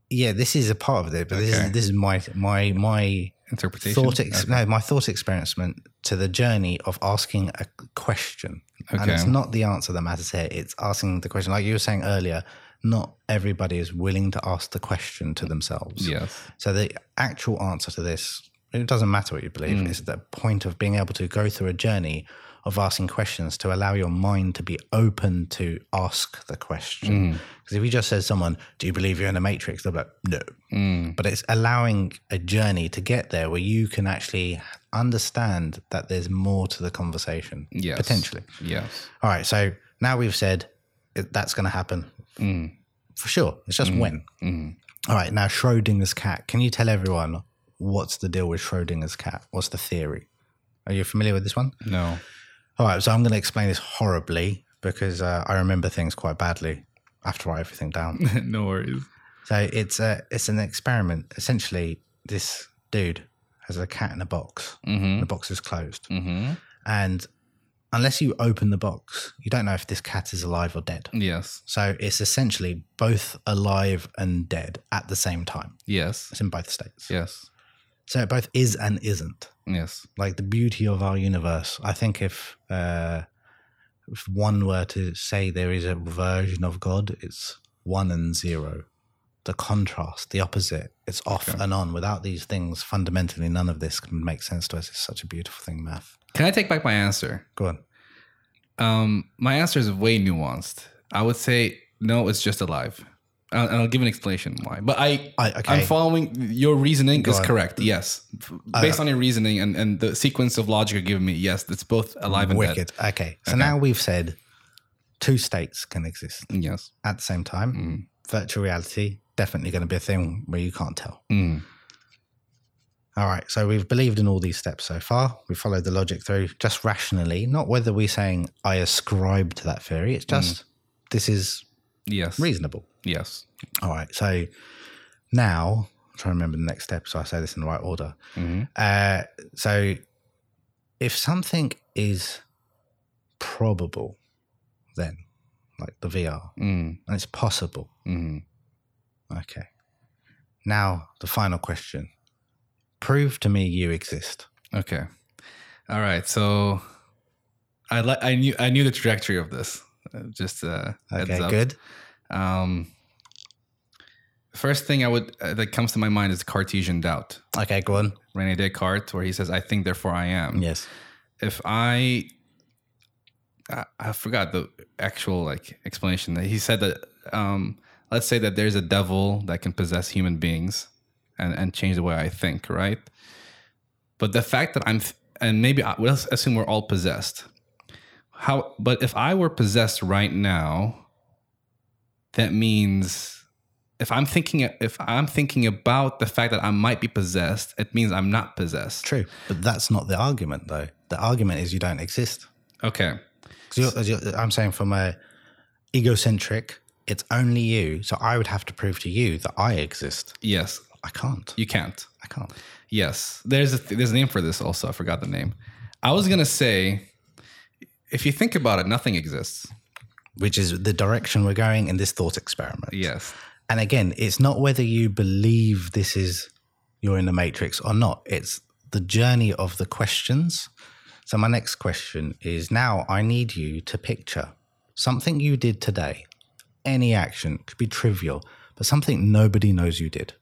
yeah, this is a part of it, but this Okay. is this is my my my Interpretation. thought ex- Okay. no my thought experiment to the journey of asking a question, and it's not the answer that matters here. It's asking the question, like you were saying earlier. Not everybody is willing to ask the question to themselves. Yes. So the actual answer to this, it doesn't matter what you believe. Mm. It's the point of being able to go through a journey of asking questions to allow your mind to be open to ask the question. Mm. Because if you just says someone, "Do you believe you're in a matrix?" They're like, "No." Mm. But it's allowing a journey to get there where you can actually understand that there's more to the conversation Yes. potentially. Yes. All right. So now we've said that's going to happen Mm. for sure. It's just when. Mm. All right, now Schrodinger's cat. Can you tell everyone what's the deal with Schrodinger's cat? What's the theory? Are you familiar with this one? No. All right, so I'm going to explain this horribly because uh, I remember things quite badly after I write everything down. no worries. so it's a it's an experiment. Essentially, this dude has a cat in a box. Mm-hmm. The box is closed, Mm-hmm. and unless you open the box, you don't know if this cat is alive or dead. Yes. So it's essentially both alive and dead at the same time. Yes. It's in both states. Yes. So it both is and isn't. Yes. Like the beauty of our universe. I think if uh, if one were to say there is a version of God, it's one and zero. The contrast, the opposite, it's off Okay. and on. Without these things, fundamentally, none of this can make sense to us. It's such a beautiful thing, math. Can I take back my answer? Go on. Um, my answer is way nuanced. I would say no, it's just alive. Uh, and I'll give an explanation why. But I, I- okay. I'm following your reasoning is on. correct. Yes, based on your reasoning and, and the sequence of logic you're giving me, yes, it's both alive and Wicked. Okay. So now we've said two states can exist. Yes. at the same time. Virtual reality definitely going to be a thing where you can't tell. Mm. All right. So we've believed in all these steps so far. We followed the logic through just rationally, not whether we're saying I ascribe to that theory. It's just this is Yes. reasonable. Yes. All right. So now I'm trying to remember the next step. So I say this in the right order. Mhm. Uh, so if something is probable, then like the VR, Mm. and it's possible. Mm. Okay. Now the final question: Prove to me you exist. Okay. All right. So I li- I knew I knew the trajectory of this. Just uh, heads Okay. up. Good. Um, first thing I would uh, that comes to my mind is Cartesian doubt. Okay. Go on. Rene Descartes, where he says, "I think, therefore I am." Yes. If I, I, I forgot the actual like explanation that he said that. Um, let's say that there's a devil that can possess human beings, and and change the way I think, right? But the fact that I'm, and maybe I, let's assume we're all possessed. How? But if I were possessed right now, that means if I'm thinking if I'm thinking about the fact that I might be possessed, it means I'm not possessed. True. But that's not the argument, though. The argument is you don't exist. Okay. 'Cause you're- as you're- I'm saying from a egocentric, it's only you. So I would have to prove to you that I exist. Yes, I can't. you can't. I can't. Yes, there's a there's a name for this. Also, I forgot the name. I was gonna say, if you think about it, nothing exists. Which is the direction we're going in this thought experiment. Yes. And again, it's not whether you believe this is you're in the matrix or not. It's the journey of the questions. So my next question is now I need you to picture something you did today. Any action could be trivial, but something nobody knows you did.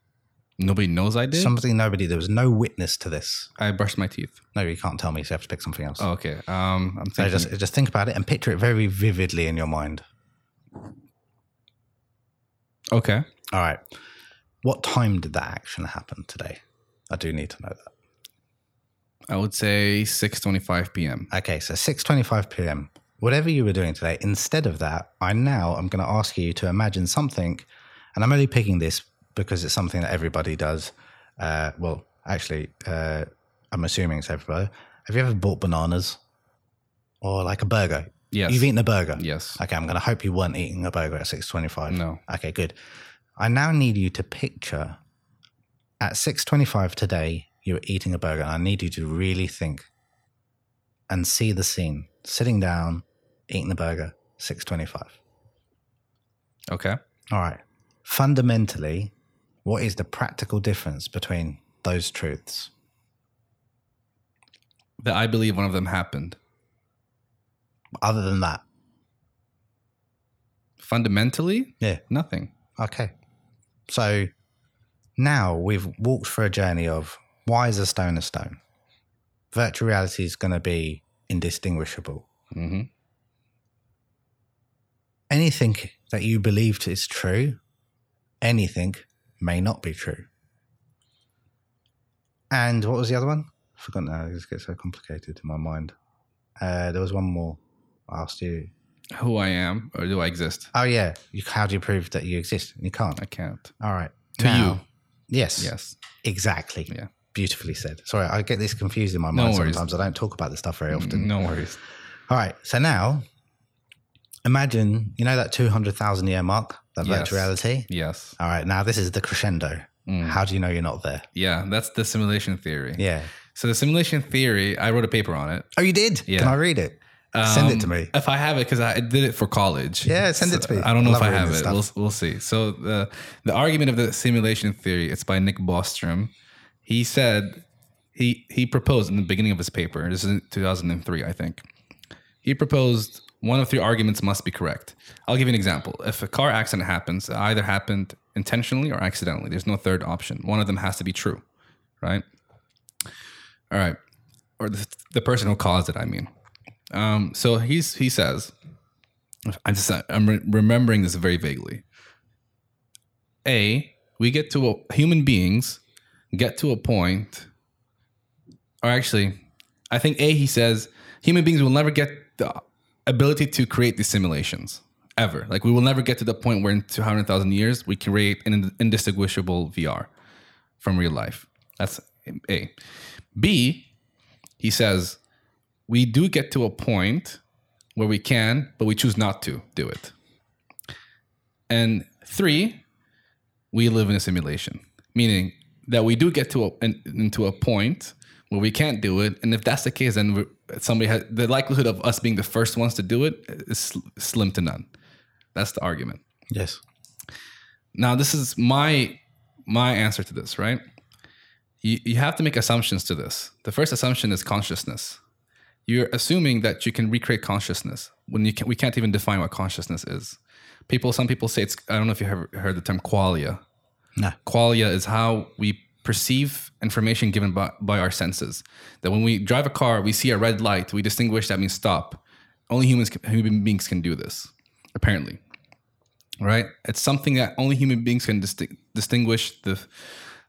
Nobody knows I did. Something nobody there was no witness to this. I brushed my teeth. No, you can't tell me, so you have to pick something else. Oh, okay. Um, I'm So thinking. just just think about it and picture it very vividly in your mind. okay. All right. What time did that action happen today? I do need to know that. I would say 6:25 p.m. Okay, so 6:25 p.m. Whatever you were doing today, instead of that, I now I'm going to ask you to imagine something, and I'm only picking this because it's something that everybody does. Uh, well, actually, uh, I'm assuming it's everybody. Have you ever bought bananas or like a burger? Yes. You've eaten a burger. Yes. Okay, I'm going to hope you weren't eating a burger at 6:25. No. Okay, good. I now need you to picture at 6:25 today you were eating a burger. And I need you to really think and see the scene. Sitting down, eating the burger, 6:25. Okay. All right. Fundamentally, what is the practical difference between those truths? That I believe one of them happened. Other than that, Fundamentally, yeah. nothing. Okay. So now we've walked through a journey of why is a stone a stone? Virtual reality is going to be indistinguishable. hmm Anything that you believed is true, anything may not be true. And what was the other one? I forgot now. This gets so complicated in my mind. Uh, there was one more. I asked you. Who I am, or do I exist? Oh yeah. You, how do you prove that you exist? You can't. I can't. All right. To Now- you. Yes. Yes. Exactly. Yeah. Beautifully said. Sorry, I get this confused in my mind worries. sometimes. I don't talk about this stuff very often. No worries. All right. So now imagine, you know, that 200,000 year mark, that Yes. virtual reality? Yes. All right. Now this is the crescendo. Mm. How do you know you're not there? Yeah, that's the simulation theory. Yeah. So the simulation theory, I wrote a paper on it. Oh, you did? Yeah. Can I read it? Send it Um, to me. If I have it, because I did it for college. Yeah, send it to me. I don't know I if I have it. We'll, we'll see. So the the argument of the simulation theory, it's by Nick Bostrom. He said he he proposed in the beginning of his paper. This is 2003, I think. He proposed one of three arguments must be correct. I'll give you an example. If a car accident happens, it either happened intentionally or accidentally. There's no third option. One of them has to be true, right? All right. Or the, the person who caused it, I mean. Um, so he's he says, I just I'm re- remembering this very vaguely. A, we get to a, human beings get to a point, or actually, I think A he says human beings will never get the ability to create these simulations ever. Like we will never get to the point where in 200,000 years we create an indistinguishable VR from real life. That's A. B, he says we do get to a point where we can, but we choose not to do it. And three, we live in a simulation, meaning that we do get to a, in, into a point where we can't do it. And if that's the case, then somebody has the likelihood of us being the first ones to do it is slim to none. That's the argument. Yes. Now, this is my my answer to this, right? You, you have to make assumptions to this. The first assumption is consciousness you're assuming that you can recreate consciousness when you can, we can't even define what consciousness is. People, some people say it's. I don't know if you have heard the term qualia. No. Qualia is how we perceive information given by, by our senses. That when we drive a car, we see a red light, we distinguish that means stop. Only humans, human beings can do this, apparently. Right? It's something that only human beings can disti- distinguish the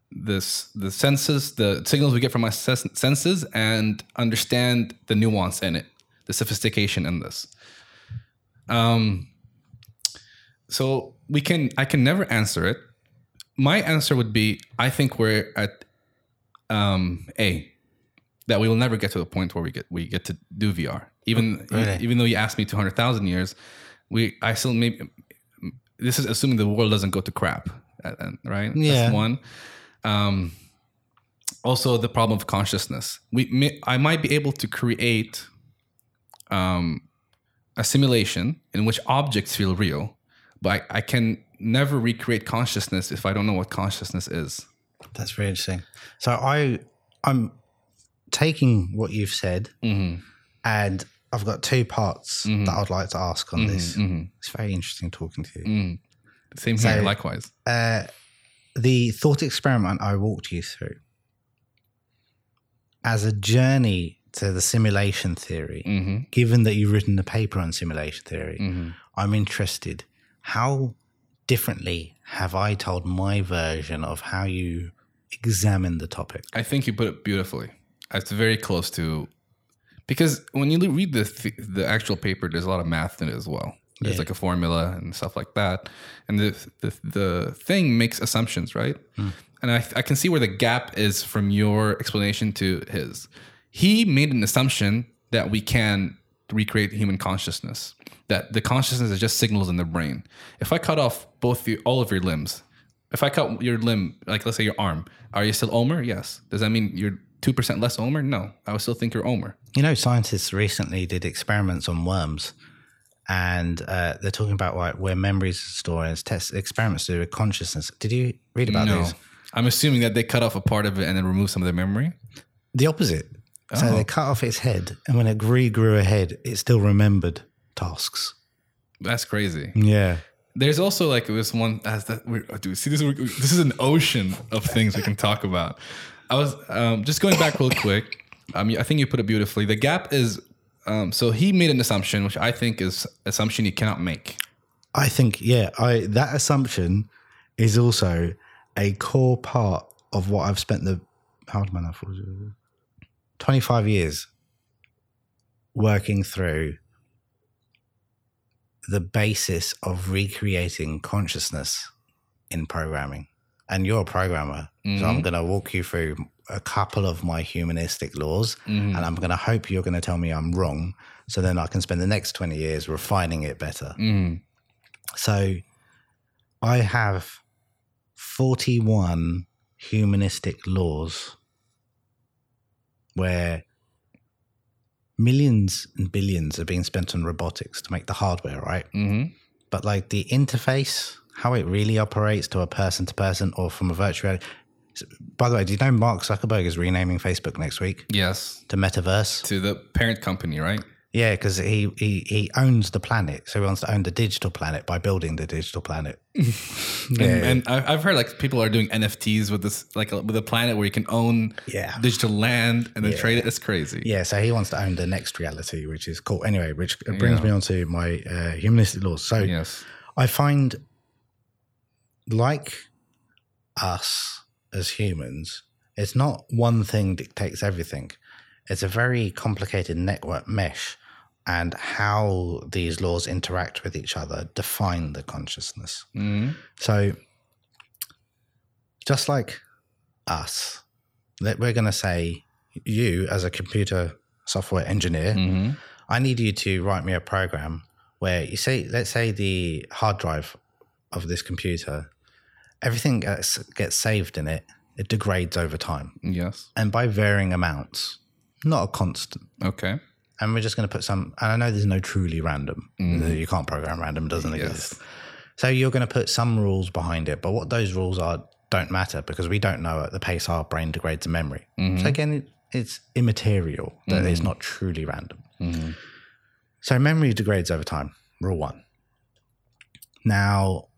this the senses, the signals we get from our senses, and understand the nuance in it, the sophistication in this. Um, so we can I can never answer it. My answer would be I think we're at um, a that we will never get to the point where we get we get to do VR. Even really? even though you asked me two hundred thousand years, we I still maybe this is assuming the world doesn't go to crap, uh, uh, right? Yeah. That's one. Um, also, the problem of consciousness. We, may, I might be able to create um, a simulation in which objects feel real, but I, I, can never recreate consciousness if I don't know what consciousness is. That's very interesting. So I, I'm taking what you've said, mm-hmm. and I've got two parts mm-hmm. that I'd like to ask on mm-hmm. this. Mm-hmm. It's very interesting talking to you. Mm. Same here, so, likewise. Uh, the thought experiment I walked you through as a journey to the simulation theory, mm-hmm. given that you've written a paper on simulation theory. I'm interested. How differently have I told my version of how you examine the topic? I think you put it beautifully. It's very close to because when you read the the actual paper, there's a lot of math in it as well. There's yeah. like a formula and stuff like that. And the the, the thing makes assumptions, right? Mm. And I, I can see where the gap is from your explanation to his. He made an assumption that we can recreate human consciousness, that the consciousness is just signals in the brain. If I cut off both the, all of your limbs, if I cut your limb, like let's say your arm, are you still Omar? Yes. Does that mean you're 2% less Omar? No. I would still think you're Omar. You know, scientists recently did experiments on worms and uh, they're talking about like where memories are stored and test experiments to do with consciousness. Did you read about no. I'm assuming that they cut off a part of it and then remove some of the memory. The opposite. So oh. they cut off its head, and when it regrew a head, it still remembered tasks. That's crazy. Yeah. There's also like this one as that we uh, do see this this is an ocean of things we can talk about. I was um, just going back real quick. Um, I think you put it beautifully. The gap is um, so he made an assumption, which I think is assumption you cannot make. I think yeah, I that assumption is also a core part of what I've spent the how do I know? 25 years working through the basis of recreating consciousness in programming. And you're a programmer. Mm-hmm. So I'm mm-hmm. going to walk you through a couple of my humanistic laws. Mm-hmm. And I'm going to hope you're going to tell me I'm wrong. So then I can spend the next 20 years refining it better. Mm-hmm. So I have 41 humanistic laws where millions and billions are being spent on robotics to make the hardware, right? Mm-hmm. But like the interface, how it really operates to a person to person or from a virtual by the way, do you know Mark Zuckerberg is renaming Facebook next week? Yes. To Metaverse. To the parent company, right? Yeah, because he, he he owns the planet, so he wants to own the digital planet by building the digital planet. And, and I- I've heard like people are doing NFTs with this, like with a planet where you can own Yeah. digital land and then trade it. It's crazy. Yeah, so he wants to own the next reality, which is cool. Anyway, which brings me on to my uh, humanistic laws. So Yes. I find, like us as humans, it's not one thing dictates everything. It's a very complicated network mesh, and how these laws interact with each other define the consciousness. hmm So, just like us, that we're going to say, you as a computer software engineer, hmm I need you to write me a program where you say, let's say the hard drive of this computer, everything gets, gets saved in it, it degrades over time. Yes. And by varying amounts, not a constant. Okay. And we're just going to put some, and I know there's no truly random. Mm. You can't program random, doesn't Yes. exist. So you're going to put some rules behind it, but what those rules are don't matter because we don't know at the pace our brain degrades a memory. Mm-hmm. So again, it, it's immaterial that it's mm-hmm. not truly random. Mm-hmm. So memory degrades over time. Rule one. Now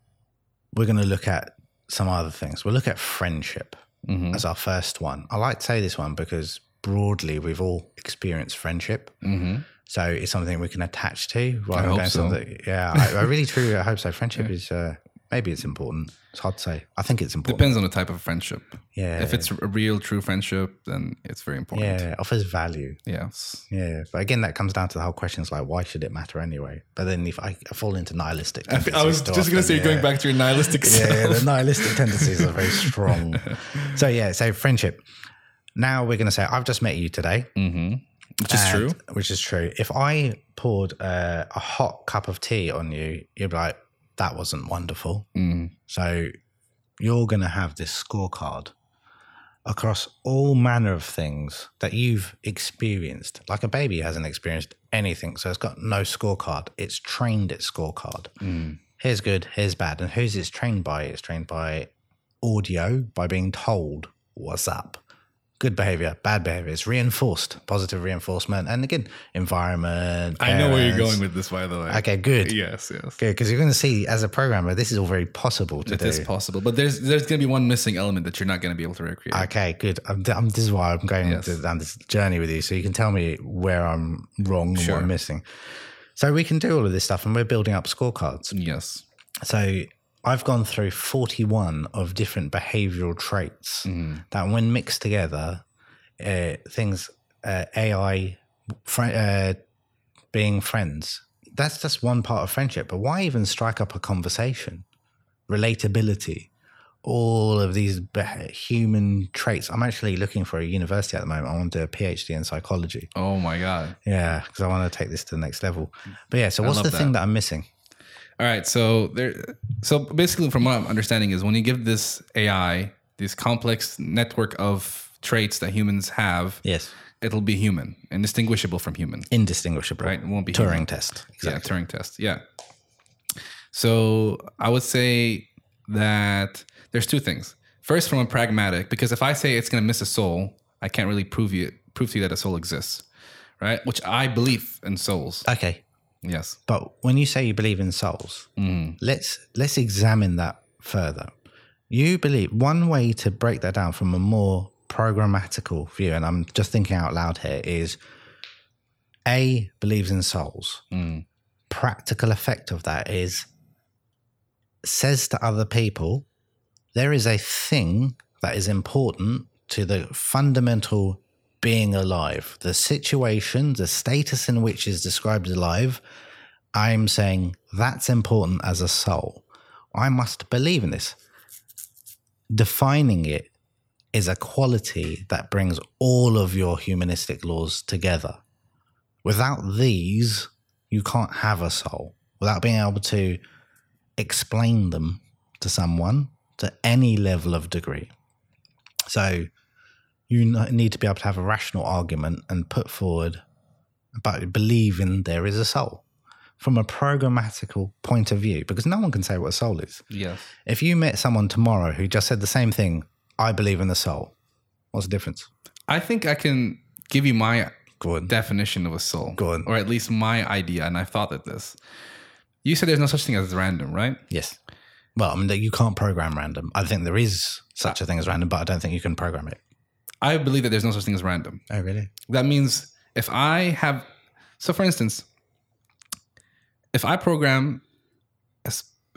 we're going to look at some other things. We'll look at friendship hmm as our first one. I like to say this one because broadly we've all experienced friendship. hmm So it's something we can attach to. rather than so. something- Yeah, I, I really truly I hope so. Friendship is uh, maybe it's important. It's hard to say. I think it's important. Depends on the type of friendship. Yeah. If it's a real, true friendship, then it's very important. yeah, it offers value. Yes. Yeah, but again, that comes down to the whole questions like, why should it matter anyway? But then if I, I fall into nihilistic, I, was just going to say, going back to your nihilistic yeah, self. the nihilistic tendencies are very strong. So yeah, so friendship. Now we're going to say, I've just met you today. hmm Which is and- true. Which is true. If I poured uh, a hot cup of tea on you, you'd be like, that wasn't wonderful. Mm. So you're going to have this scorecard across all manner of things that you've experienced. Like a baby hasn't experienced anything, so it's got no scorecard. It's trained its scorecard. Mm. Here's good, here's bad. And who's it's trained by? It's trained by audio, by being told what's up. Good behavior, bad behavior. It's reinforced, positive reinforcement. And again, environment. I know where you're going with this, by the way. Okay, good. Yes, yes. Good, because you're going to see as a programmer, this is all very possible to It do. is possible, but there's there's going to be one missing element that you're not going to be able to recreate. Okay, good. I'm, I'm, this is why I'm going Yes. down this journey with you, so you can tell me where I'm wrong and what I'm missing. So we can do all of this stuff, and we're building up scorecards. yes. So I've gone through 41 of different behavioral traits Mm. that, when mixed together, uh, things uh, AI, fri uh, being friends. That's just one part of friendship. But why even strike up a conversation? Relatability, all of these be- human traits. I'm actually looking for a university at the moment. I want to do a PhD in psychology. Oh my god. Yeah, because I want to take this to the next level. But yeah, so I what's the thing that. that I'm missing? All right, so there. So basically, from what I'm understanding, is when you give this AI this complex network of traits that humans have, Yes, it'll be human, indistinguishable from human. indistinguishable. Right, it won't be Turing human. test. Yeah, Turing test. Yeah. So I would say that there's two things. First, from a pragmatic, because if I say it's going to miss a soul, I can't really prove you prove to you that a soul exists, right? Which I believe in souls. Okay, Yes. but when you say you believe in souls, Mm. let's let's examine that further. You believe one way to break that down from a more programmatical view, and I'm just thinking out loud here, is A believes in souls. Mm. Practical effect of that is says to other people, there is a thing that is important to the fundamental being alive, the situation, the status in which is described as alive. I'm saying that's important as a soul. I must believe in this. Defining it is a quality that brings all of your humanistic laws together. Without these, you can't have a soul. Without being able to explain them to someone to any level of degree. So you need to be able to have a rational argument and put forward about believing there is a soul from a programmatical point of view, because no one can say what a soul is. Yes. If you met someone tomorrow who just said the same thing, I believe in the soul, what's the difference? I think I can give you my definition of a soul. Or at least my idea, and I've thought of this. You said there's no such thing as random, right? Yes. Well, I mean, you can't program random. I think there is such ah. a thing as random, but I don't think you can program it. I believe that there's no such thing as random. Oh, really? That means if I have, so for instance, if I program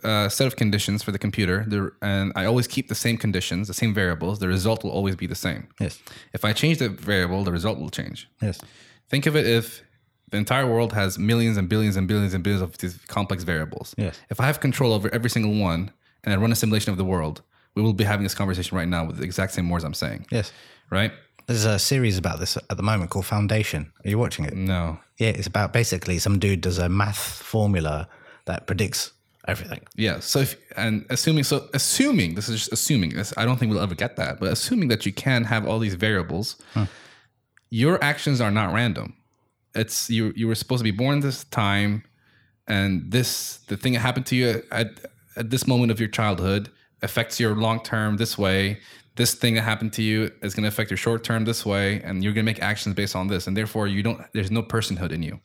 a set of conditions for the computer, there, and I always keep the same conditions, the same variables, the result will always be the same. Yes. If I change the variable, the result will change. Yes. Think of it if the entire world has millions and billions and billions and billions of these complex variables. Yes. If I have control over every single one and I run a simulation of the world, we will be having this conversation right now with the exact same words I'm saying, Yes. Right? There's a series about this at the moment called Foundation. Are you watching it? No. Yeah, it's about basically some dude does a math formula that predicts everything. Yeah. So if and assuming so assuming this is just assuming this, I don't think we'll ever get that, but assuming that you can have all these variables, your actions are not random. It's you you were supposed to be born this time and this the thing that happened to you at at this moment of your childhood affects your long term this way. This thing that happened to you is going to affect your short term this way, and you're going to make actions based on this, and therefore you don't. There's no personhood in you.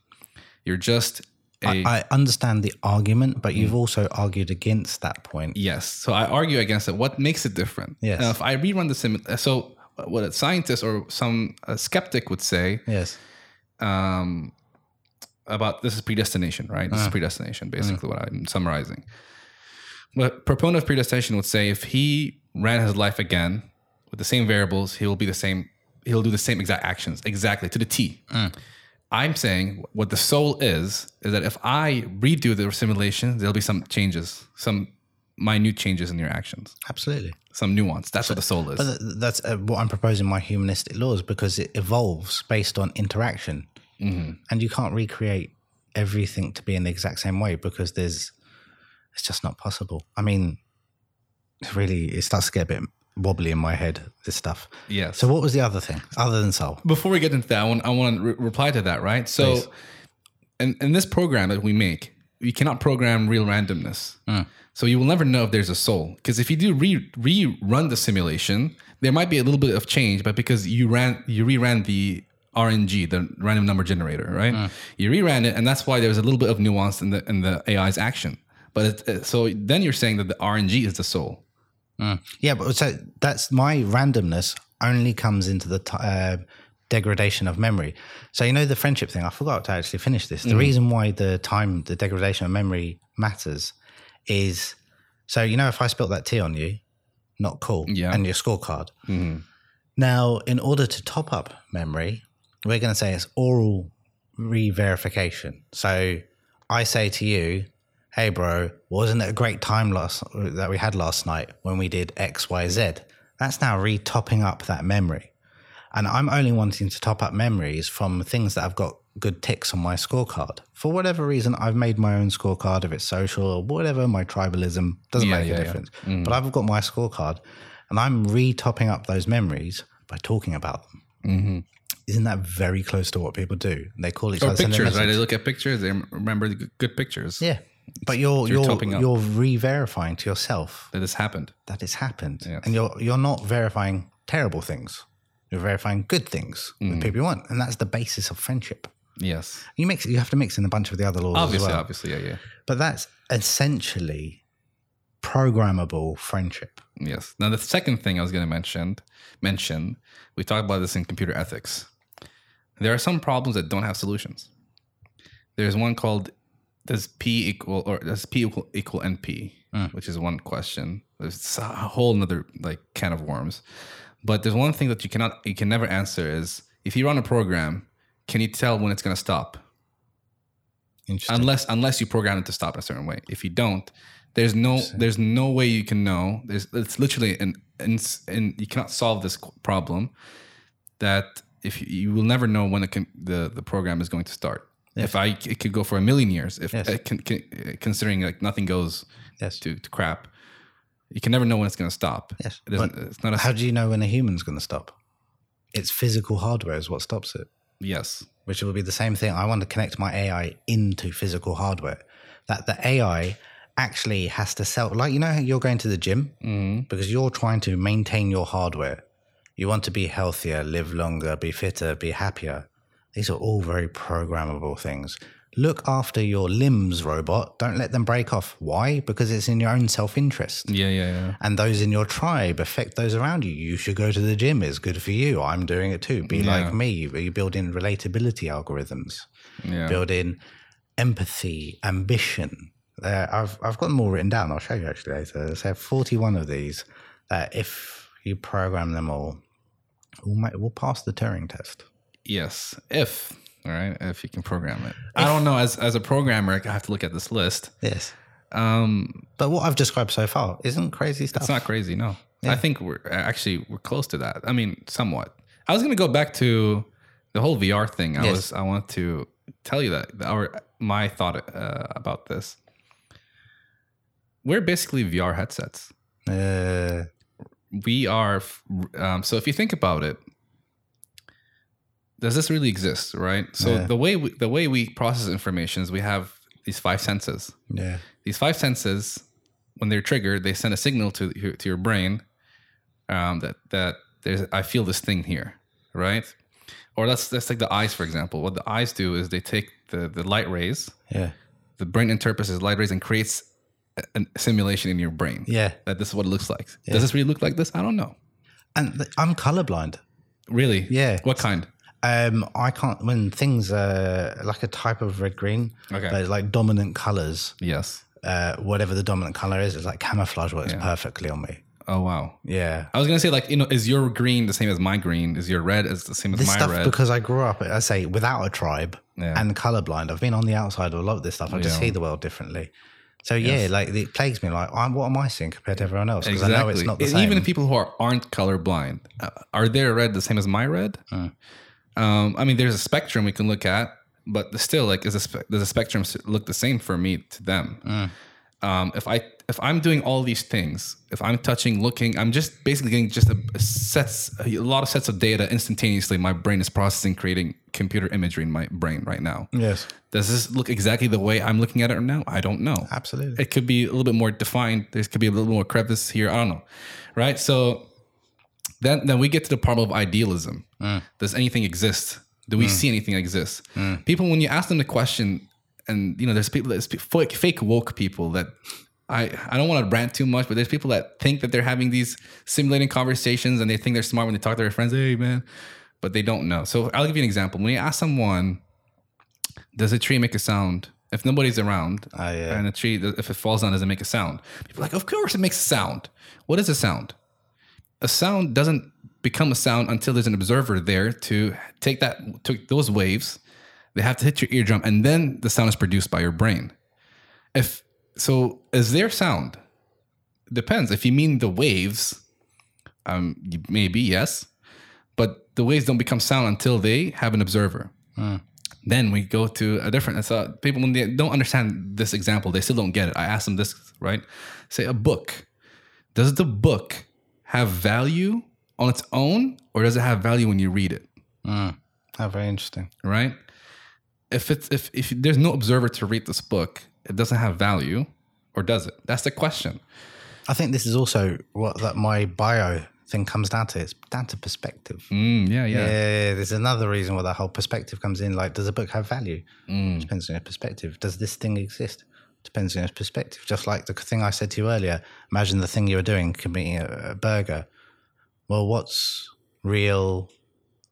You're just a I understand the argument, but you've also argued against that point. Yes. So I argue against it. What makes it different? Yes. Now, if I rerun the sim, so what a scientist or some a skeptic would say Yes. um, about this is predestination, right? Uh. This is predestination, basically what I'm summarizing. But proponent of predestination would say if he ran his life again with the same variables, he will be the same. He'll do the same exact actions, exactly to the T. Uh. I'm saying what the soul is is that if I redo the simulation, there'll be some changes, some minute changes in your actions, Absolutely. some nuance. That's what the soul is. But that's uh, what I'm proposing my humanistic laws because it evolves based on interaction. And you can't recreate everything to be in the exact same way because there's, it's just not possible. I mean, really, it starts to get a bit wobbly in my head, this stuff. Yeah. So, what was the other thing other than soul? before we get into that, I want, I want to re- reply to that, right? So, Please. in, in this program that we make, you cannot program real randomness. Hmm. So you will never know if there's a soul. Because if you do re- rerun the simulation, there might be a little bit of change, but because you ran, you reran the RNG, the random number generator, right? Hmm. You reran it, and that's why there's a little bit of nuance in the in the AI's action. But it- so then you're saying that the RNG is the soul. Mm. Yeah, but so that's my randomness only comes into the t- uh, degradation of memory. So you know the friendship thing. I forgot to actually finish this. The mm-hmm. reason why the time, the degradation of memory matters, is so you know if I spilt that tea on you, not cool. Yeah. And your scorecard. Mm-hmm. Now, in order to top up memory, we're going to say it's oral re-verification. So I say to you, "Hey, bro, wasn't it a great time last that we had last night when we did X, Y, Z? That's now re-topping up that memory, and I'm only wanting to top up memories from things that I've got good ticks on my scorecard. For whatever reason, I've made my own scorecard. If it's social or whatever, my tribalism doesn't Yeah, make yeah, a yeah. difference. Mm. But I've got my scorecard, and I'm re-topping up those memories by talking about them. Mm-hmm. Isn't that very close to what people do? They call each Or other pictures, right? They look at pictures, they remember the good pictures Yeah, but you're You're you're you're re-verifying to yourself that this happened. that it's happened, Yes. and you're you're not verifying terrible things. You're verifying good things Mm. with people you want, and that's the basis of friendship. Yes. You mix you have to mix in a bunch of the other laws Obviously, as well, obviously, yeah, yeah. but that's essentially programmable friendship. Yes. Now the second thing I was going to mention, mention, we talked about this in computer ethics. There are some problems that don't have solutions. There's one called does P equal or does P equal equal NP, hmm. which is one question. There's a whole another like can of worms. But there's one thing that you cannot you can never answer is if you run a program, can you tell when it's going to stop? Unless unless you program it to stop a certain way. If you don't, there's no there's no way you can know. There's it's literally an and you cannot solve this problem. That if you, you will never know when it can, the the program is going to start. If I it could go for a million years. If Yes. uh, con, con, considering like nothing goes yes. to, to crap, you can never know when it's going to stop. Yes. it. It's not a How do you know when a human's going to stop? It's physical hardware is what stops it. yes. which will be the same thing. I want to connect my AI into physical hardware. That the AI actually has to sell, like, you know, you're going to the gym because you're trying to maintain your hardware. You want to be healthier, live longer, be fitter, be happier. These are all very programmable things. Look after your limbs, robot. Don't let them break off. Why? Because it's in your own self interest. Yeah, yeah, yeah. And those in your tribe affect those around you. You should go to the gym. It's good for you. I'm doing it too. Be Yeah. like me. You build in relatability algorithms, Yeah. build in empathy, ambition. Uh, I've, I've got them all written down. I'll show you actually later. So have 41 of these that if you program them all, we'll, make, we'll pass the Turing test. Yes, if all right, if you can program it. I don't know. As as a programmer, I have to look at this list. Yes. Um, But what I've described so far isn't crazy stuff. it's not crazy. No, I think we're actually we're close to that. I mean, somewhat. I was gonna go back to the whole VR thing. I Yes. was. I want to tell you that our my thought uh, about this. We're basically VR headsets. Uh, we are um, so if you think about it does this really exist right so Yeah. the way we, the way we process information is we have these five senses yeah. these five senses when they're triggered they send a signal to your, to your brain um, that that there's i feel this thing here right or let's let's take the eyes for example what the eyes do is they take the the light rays Yeah. the brain interprets as light rays and creates a, a simulation in your brain Yeah. that this is what it looks like does this really look like this i don't know And I'm colorblind. Really? Yeah. What kind? Um, I can't when things are like a type of red green. Okay. But like dominant colors. Yes. Uh, whatever the dominant color is, it's like camouflage works perfectly on me. Oh wow. Yeah. I was gonna say like you know is your green the same as my green? Is your red is the same as This my stuff red? because I grew up, I say, without a tribe Yeah. and colorblind. I've been on the outside of a lot of this stuff. I just see the world differently. So yeah, like it plagues me. Like, I'm, what am I seeing compared to everyone else? Because I know it's not the same. Even people who are aren't colorblind, uh, are their red the same as my red? Hmm. Um, I mean, there's a spectrum we can look at, but still, like, is a spe- does the spectrum look the same for me to them? Hmm. Um, if I if I'm doing all these things, if I'm touching, looking, I'm just basically getting just a, a sets a lot of sets of data instantaneously. My brain is processing, creating computer imagery in my brain right now. yes, Does this look exactly the way I'm looking at it right now? I don't know absolutely. it could be a little bit more defined. There could be a little more crevice here. I don't know, right? So then, then we get to the problem of idealism. Mm. Does anything exist? Do we mm. see anything exist? Mm. People, when you ask them the question, and you know, there's people, there's fake, fake woke people that I I don't want to rant too much, but there's people that think that they're having these simulating conversations, and they think they're smart when they talk to their friends. Hey, man, but they don't know. So I'll give you an example. When you ask someone, does a tree make a sound? If nobody's around, Oh, yeah. and a tree, if it falls down, does it make a sound? People are like, of course it makes a sound. What is a sound? A sound doesn't become a sound until there's an observer there to take that, take those waves. They have to hit your eardrum, and then the sound is produced by your brain. If so, is there sound? Depends. If you mean the waves, um, maybe yes, but the waves don't become sound until they have an observer. Then we go to a different. So people when they don't understand this example, they still don't get it. I ask them this right. Say a book. Does the book have value on its own, or does it have value when you read it? Oh, very interesting. Right. If it's if if there's no observer to read this book, it doesn't have value, or does it? That's the question. I think this is also what that my bio thing comes down to. It's down to perspective. Mm, yeah, yeah, Yeah, there's another reason why that whole perspective comes in. Like, does a book have value? Depends on your perspective. Does this thing exist? Depends on your perspective. Just like the thing I said to you earlier. Imagine the thing you were doing, committing a, a burger. Well, what's real?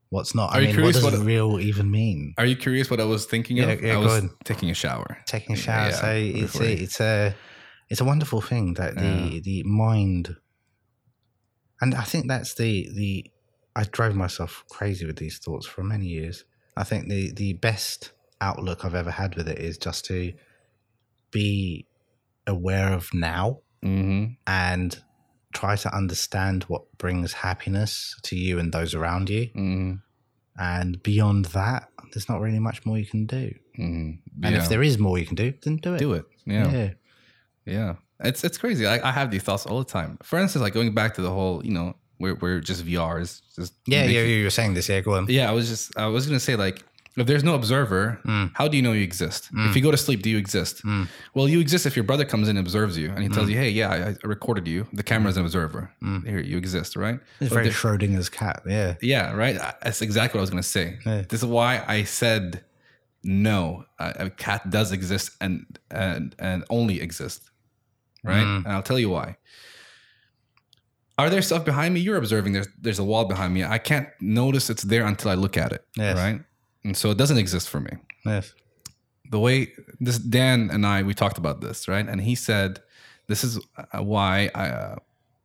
What's not? Are I you mean, what does what- real even mean? Are you curious what I was thinking Yeah, of? yeah, I was ahead. taking a shower. Taking a shower. Yeah, so it's a, it's a it's a wonderful thing that the the mind, and I think that's the the I drove myself crazy with these thoughts for many years. I think the the best outlook I've ever had with it is just to be aware of now Mm-hmm. and try to understand what brings happiness to you and those around you. Mm-hmm. And beyond that, there's not really much more you can do. Mm-hmm. And if there is more you can do, then do it. do it, yeah. yeah. Yeah, it's it's crazy. I, I have these thoughts all the time. For instance, like going back to the whole, you know, we're we're just VR is just Yeah, making- yeah, you were saying this. Yeah, go on. yeah. I was just I was gonna say like If there's no observer, mm. how do you know you exist? If mm. you go to sleep, do you exist? Mm. Well, you exist if your brother comes in and observes you and he tells you, hey, yeah, I, recorded you. The camera's an observer. Here, you exist, right? It's But very the- Schrodinger's cat. Yeah. yeah, right. That's exactly what I was going to say. Yeah. This is why I said no. A, a cat does exist and and and only exist, right? Mm. And I'll tell you why. Are there stuff behind me? You're observing. There's there's a wall behind me. I can't notice it's there until I look at it, Yes. right? And so it doesn't exist for me. Yes. The way this Dan and I we talked about this, right? And he said, "This is uh, why I, uh,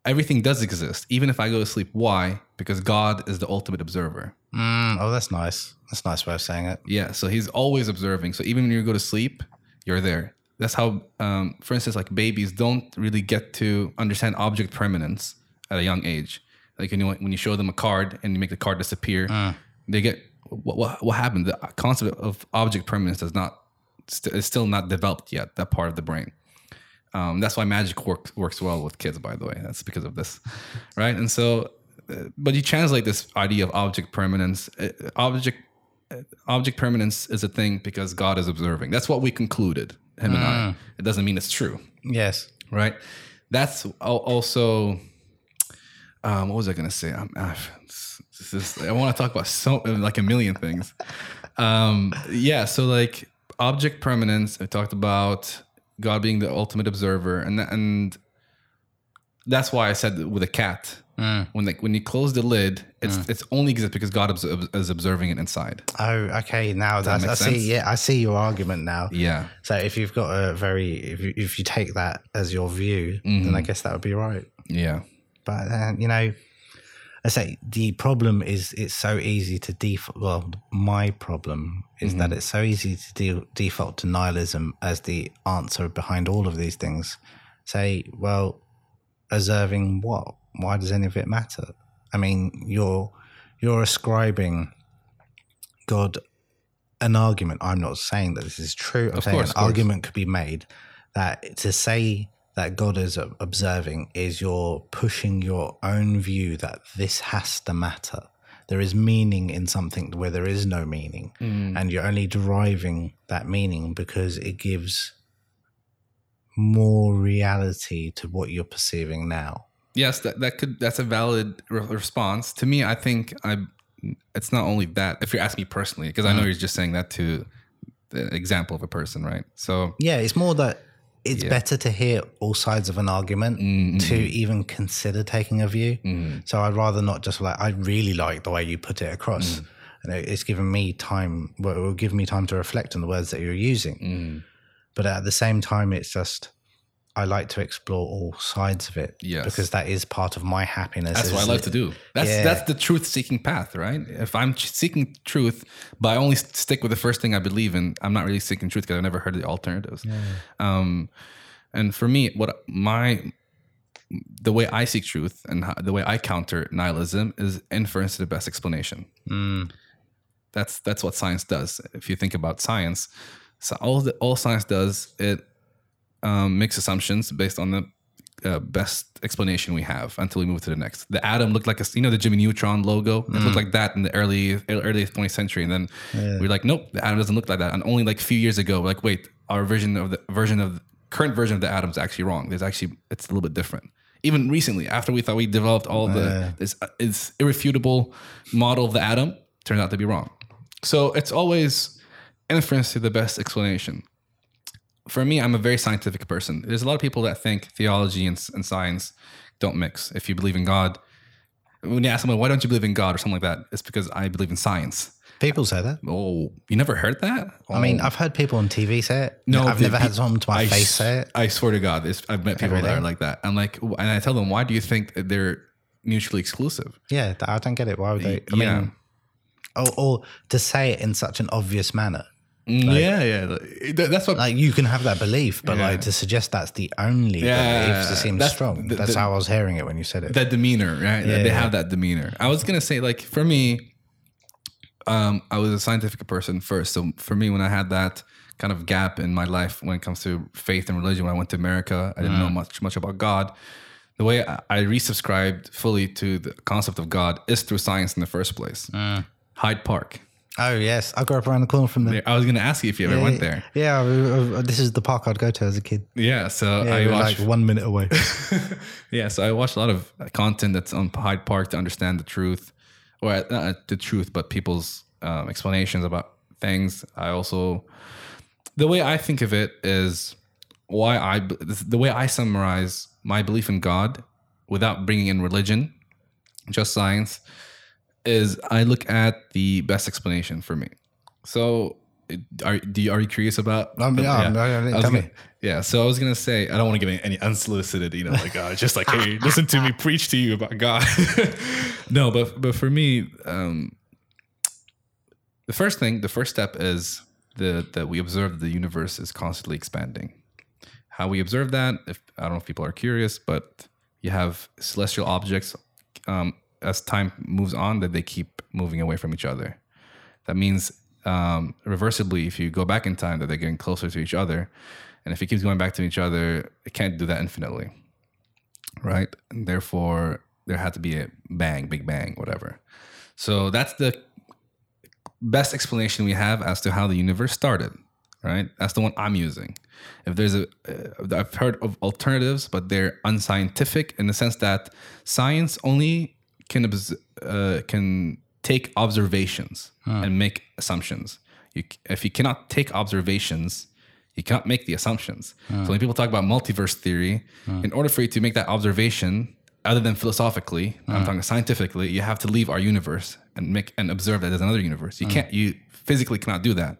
everything does exist, even if I go to sleep. Why? Because God is the ultimate observer." Mm, oh, that's nice. That's a nice way of saying it. Yeah, so he's always observing. So even when you go to sleep, you're there. That's how, um, for instance, like babies don't really get to understand object permanence at a young age. Like you know, when you show them a card and you make the card disappear, they get what, what what happened. The concept of object permanence does not st- is still not developed yet. That part of the brain. Um, that's why magic works works well with kids. By the way, that's because of this, right? And so, uh, but you translate this idea of object permanence. Uh, object object permanence is a thing because God is observing. That's what we concluded, him and I. It doesn't mean it's true, Yes. right? That's also. Um, what was I gonna say? I'm, this is, I want to talk about so like a million things. Um, yeah, so like object permanence. I talked about God being the ultimate observer, and that, and that's why I said with a cat. Mm. When like when you close the lid, it's mm. it's only exists because God is, is observing it inside. Oh, okay. Now that's, make I sense? see. Yeah, I see your argument now. Yeah. So if you've got a very, if you, if you take that as your view, then I mm-hmm. guess that would be right. Yeah. But you know, I say the problem is it's so easy to default. Well, my problem is that mm-hmm. it's so easy to de- default to nihilism as the answer behind all of these things. Say, well, observing what? Why does any of it matter? I mean, you're you're ascribing God an argument. I'm not saying that this is true. I'm Of saying course, an course. argument could be made that to say that God is observing is you're pushing your own view that this has to matter. There is meaning in something where there is no meaning, mm. and you're only deriving that meaning because it gives more reality to what you're perceiving now. Yes, that, that could that's a valid re- response. To me, I think I it's not only that. If you're asking me personally, because I know mm. you're just saying that to the example of a person, right? So Yeah, it's more that it's better to hear all sides of an argument mm-hmm. to even consider taking a view. Mm-hmm. So I'd rather not just like, I really like the way you put it across. Mm. And it's given me time, well, it will give me time to reflect on the words that you're using. Mm-hmm. But at the same time, it's just, I like to explore all sides of it. Yes. Because that is part of my happiness. that's what I is- like to do. That's Yeah. that's the truth seeking path, right? If I'm seeking truth, but I only stick with the first thing I believe in, I'm not really seeking truth because I've never heard the alternatives. Um, and for me, what my the way I seek truth and how, the way I counter nihilism is inference to the best explanation. That's that's what science does. If you think about science, so all the, all science does it um, makes assumptions based on the uh, best explanation we have until we move to the next. The atom looked like a you know the Jimmy Neutron logo. It looked like that in the early early 20th century, and then we're like, nope, the atom doesn't look like that. And only like a few years ago, like, wait, our version of the version of current version of the atom is actually wrong. There's actually it's a little bit different. Even recently, after we thought we developed all the this uh, this irrefutable model of the atom, turned out to be wrong. So it's always inference to the best explanation for me, I'm a very scientific person. There's a lot of people that think theology and, and science don't mix. If you believe in God, when you ask someone, why don't you believe in God or something like that, it's because I believe in science. People say that. Oh, you never heard that? I mean, oh. I've heard people on TV say it. No, I've never had someone to my I face say it. I swear to God, I've met people that are like that. I'm like, and I tell them, why do you think they're mutually exclusive? Yeah, I don't get it. Why would they? I yeah. mean, or, or to say it in such an obvious manner. Yeah, yeah. That's what Like you can have that belief, but Yeah. like to suggest that's the only Yeah, belief, seems that's strong. the- that's the- how I was hearing it when you said it. that demeanor, right? Yeah, they yeah. have that demeanor. I was gonna say, like, for me, um, I was a scientific person first. So for me, when I had that kind of gap in my life when it comes to faith and religion, when I went to America, I didn't know much much about God. The way I I resubscribed fully to the concept of God is through science in the first place. Hyde Park. Oh yes, I grew up around the corner from there. I was going to ask you if you ever yeah, went there. Yeah, uh, uh, this is the park I'd go to as a kid. Yeah, so Yeah, I watched. like one minute away. yeah, so I watched a lot of content that's on Hyde Park to understand the truth, or uh, not the truth, but people's um, explanations about things. I also, the way I think of it is why I, the way I summarize my belief in God without bringing in religion, just science, is I look at the best explanation for me. So, are do you, are you curious about? Um, yeah, um, yeah, I was tell gonna- yeah, so I was gonna say I don't want to give any unsolicited, you know, like uh, just like hey, listen to me preach to you about God. no, but but for me, um, the first thing, the first step is the that we observe that the universe is constantly expanding. How we observe that, if I don't know if people are curious, but you have celestial objects um, as time moves on that they keep moving away from each other. That means um, reversibly, if you go back in time, that they're getting closer to each other, and if it keeps going back to each other, it can't do that infinitely, right? And therefore, there had to be a bang, big bang, whatever. So that's the best explanation we have as to how the universe started, right? That's the one I'm using. If there's a, uh, I've heard of alternatives, but they're unscientific in the sense that science only can uh, can take observations and make assumptions. You, if you cannot take observations, you cannot make the assumptions. So when people talk about multiverse theory, in order for you to make that observation, other than philosophically, I'm talking scientifically, you have to leave our universe and make and observe that there's another universe. You can't, you physically cannot do that.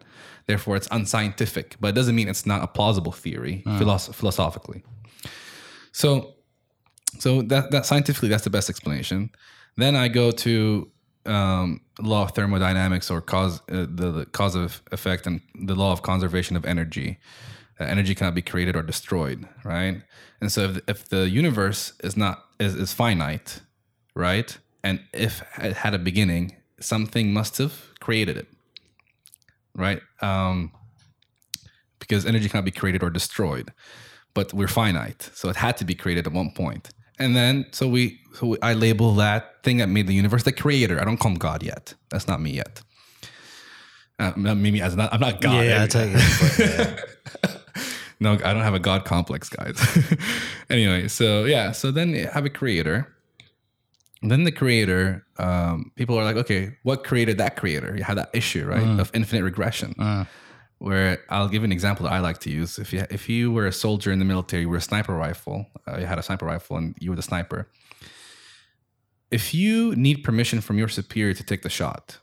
Therefore, it's unscientific, but it doesn't mean it's not a plausible theory philosoph- philosophically. So, so that that scientifically, that's the best explanation. Then I go to um, law of thermodynamics or cause uh, the, the cause of effect and the law of conservation of energy. Uh, energy cannot be created or destroyed, right? And so if, if the universe is not is, is finite, right, and if it had a beginning, something must have created it, right? Um, because energy cannot be created or destroyed, but we're finite, so it had to be created at one point. And then, so we, so we, I label that thing that made the universe the creator. I don't call him God yet. That's not me yet. Uh, not me as not, I'm not God. yeah, I tell you. No, I don't have a God complex, guys. anyway, so yeah, so then have a creator. Then the creator, um, people are like, okay, what created that creator? You have that issue, right, of infinite regression. Where I'll give an example that I like to use. If you if you were a soldier in the military, you were a sniper rifle, uh, you had a sniper rifle, and you were the sniper. If you need permission from your superior to take the shot,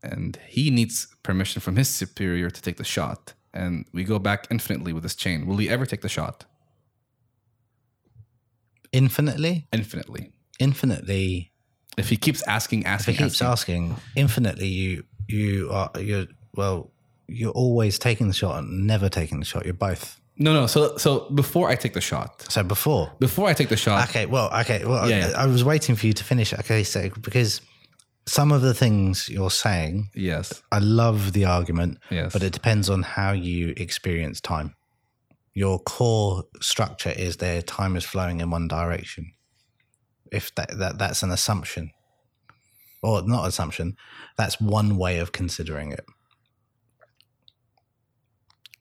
and he needs permission from his superior to take the shot, and we go back infinitely with this chain, will he ever take the shot? Infinitely, Infinitely. infinitely. If he keeps asking, If asking, it keeps asking, asking, infinitely, you you are you're well. You're always taking the shot and never taking the shot. You're both. no, no. So, so before I take the shot, So before, before I take the shot, Okay, well, okay, well, Yeah, yeah. I, I was waiting for you to finish. Okay, so because some of the things you're saying, yes, I love the argument, yes, but it depends on how you experience time. Your core structure is there. Time is flowing in one direction. If that, that that's an assumption, or not assumption, that's one way of considering it.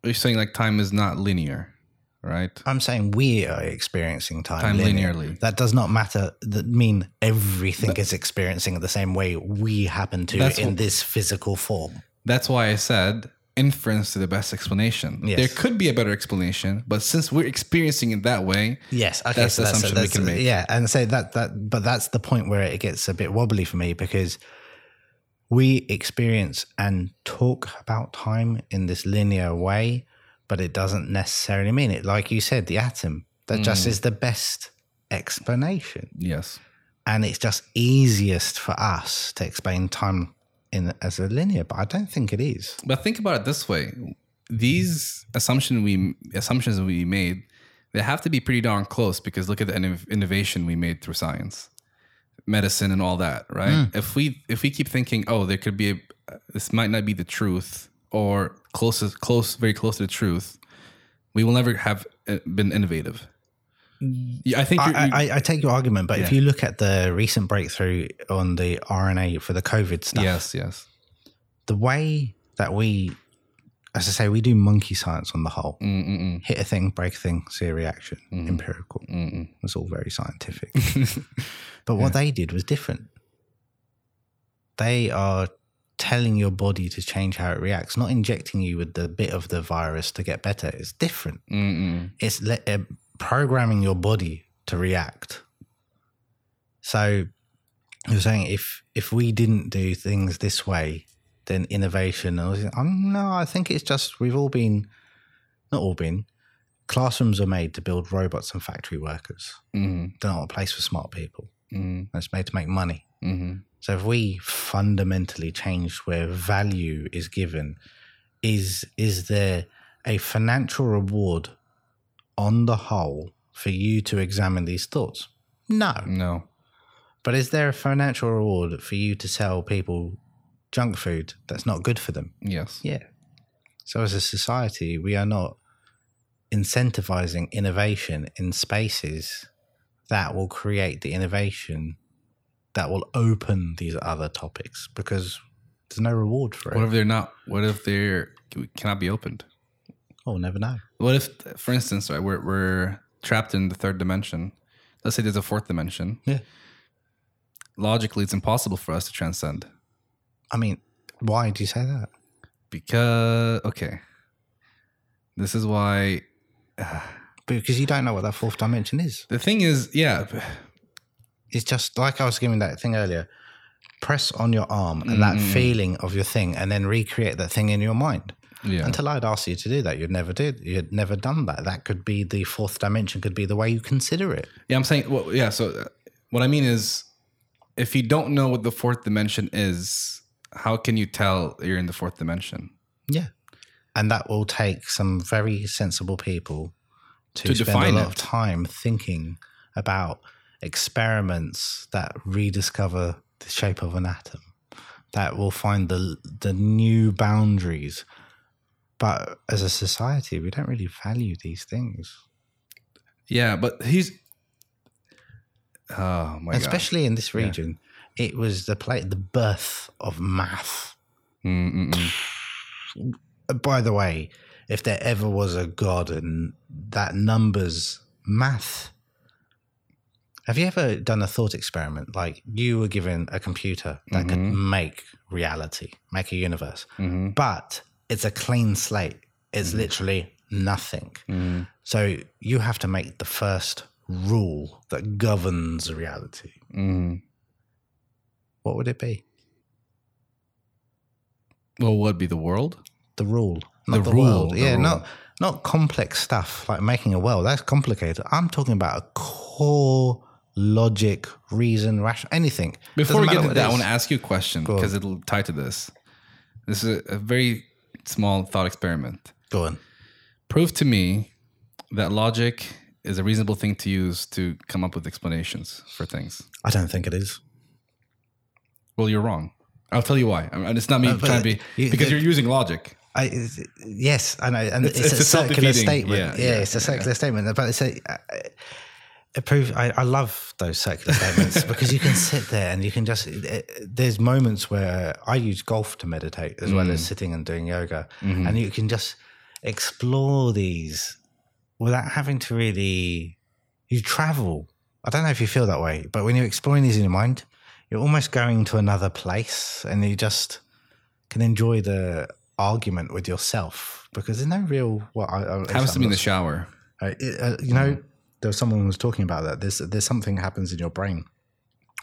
You're saying like time is not linear, right? I'm saying we are experiencing time, Time linear. linearly. That does not matter. That mean everything is experiencing it the same way we happen to in what- this physical form. That's why I said inference to the best explanation. Yes. There could be a better explanation, but since we're experiencing it that way, Yes, okay, That's so the that's, assumption we that's can make. Yeah, and so that that but that's the point where it gets a bit wobbly for me because we experience and talk about time in this linear way, but it doesn't necessarily mean it. Like you said, the atom that Mm. just is the best explanation. yes, and it's just easiest for us to explain time in as a linear but i don't think it is But think about it this way: these assumption we assumptions we made, they have to be pretty darn close because look at the innov- innovation we made through science, medicine, and all that. Right? If we if we keep thinking, oh, there could be a, this might not be the truth, or closest close, very close to the truth, we will never have uh, been innovative. Yeah, I think you're, I, I, I take your argument but if you look at the recent breakthrough on the rna for the covid stuff yes, yes, the way that we, as I say, we do monkey science on the whole. Mm-mm-mm. Hit a thing, break a thing, see a reaction, Mm-hmm. empirical. Mm-mm. It's all very scientific. but what they did was different. They are telling your body to change how it reacts, not injecting you with the bit of the virus to get better. It's different. Mm-mm. It's le- uh, programming your body to react. So you're saying if if we didn't do things this way, then innovation. I was, um, no, I think it's just we've all been, not all been. Classrooms are made to build robots and factory workers. Mm-hmm. They're not a place for smart people. Mm-hmm. It's made to make money. Mm-hmm. So if we fundamentally change where value is given, is is there a financial reward on the whole for you to examine these thoughts? No. No. But is there a financial reward for you to tell people junk food that's not good for them? Yes. Yeah. So as a society, we are not incentivizing innovation in spaces that will create the innovation that will open these other topics because there's no reward for it. What if they're not? What if they're cannot be opened? oh, never know. What if, for instance, right, we're we're trapped in the third dimension. Let's say there's a fourth dimension. Yeah. Logically, it's impossible for us to transcend I mean, why do you say that? because okay, this is why Because you don't know what that fourth dimension is. the thing is, yeah, It's just like I was giving that thing earlier. Press on your arm and that Mm-mm. feeling of your thing, and then recreate that thing in your mind. yeah, Until I'd asked you to do that, you'd never did. You'd never done that. That could be the fourth dimension. Could be the way you consider it. yeah. I'm saying, well, yeah. So uh, what I mean is, if you don't know what the fourth dimension is, how can you tell you're in the fourth dimension? Yeah, and that will take some very sensible people to, To spend a lot it. of time thinking about experiments that rediscover the shape of an atom, that will find the the new boundaries. But as a society, we don't really value these things, Yeah, but he's. Oh my god! especially in this region. It was the play, the birth of math. Mm-mm-mm. By the way, if there ever was a god and that numbers math. Have you ever done a thought experiment? Like you were given a computer that could make reality, make a universe, Mhm. but it's a clean slate. It's literally nothing. Mhm. So you have to make the first rule that governs reality. What would it be? Well, what would be the world? the rule, The not the, rule, world. the yeah, rule. not not complex stuff like making a world. That's complicated. I'm talking about a core logic, reason, ration, anything. Before we Doesn't get matter into that, I want to ask you a question because it'll tie to this. This is a, a very small thought experiment. Go on. Prove to me that logic is a reasonable thing to use to come up with explanations for things. I don't think it is. Well, you're wrong. I'll tell you why. I mean, it's not me Uh, trying to be you- because the- you're using logic. I, yes, I know, and it's, It's- a, it's a circular statement. yeah, Yeah, yeah, it's a circular statement, but it's a. uh, It proves. I, I love those circular statements because you can sit there and you can just. It, there's moments where I use golf to meditate as well Mm. as sitting and doing yoga, Mm-hmm. and you can just explore these without having to really. You travel. I don't know if you feel that way, but when you're exploring these in your mind, you're almost going to another place, and you just can enjoy the argument with yourself because there's no real. Well, I, I, me in the shower. uh, it- uh, you know, there was someone was talking about that. There's there's something happens in your brain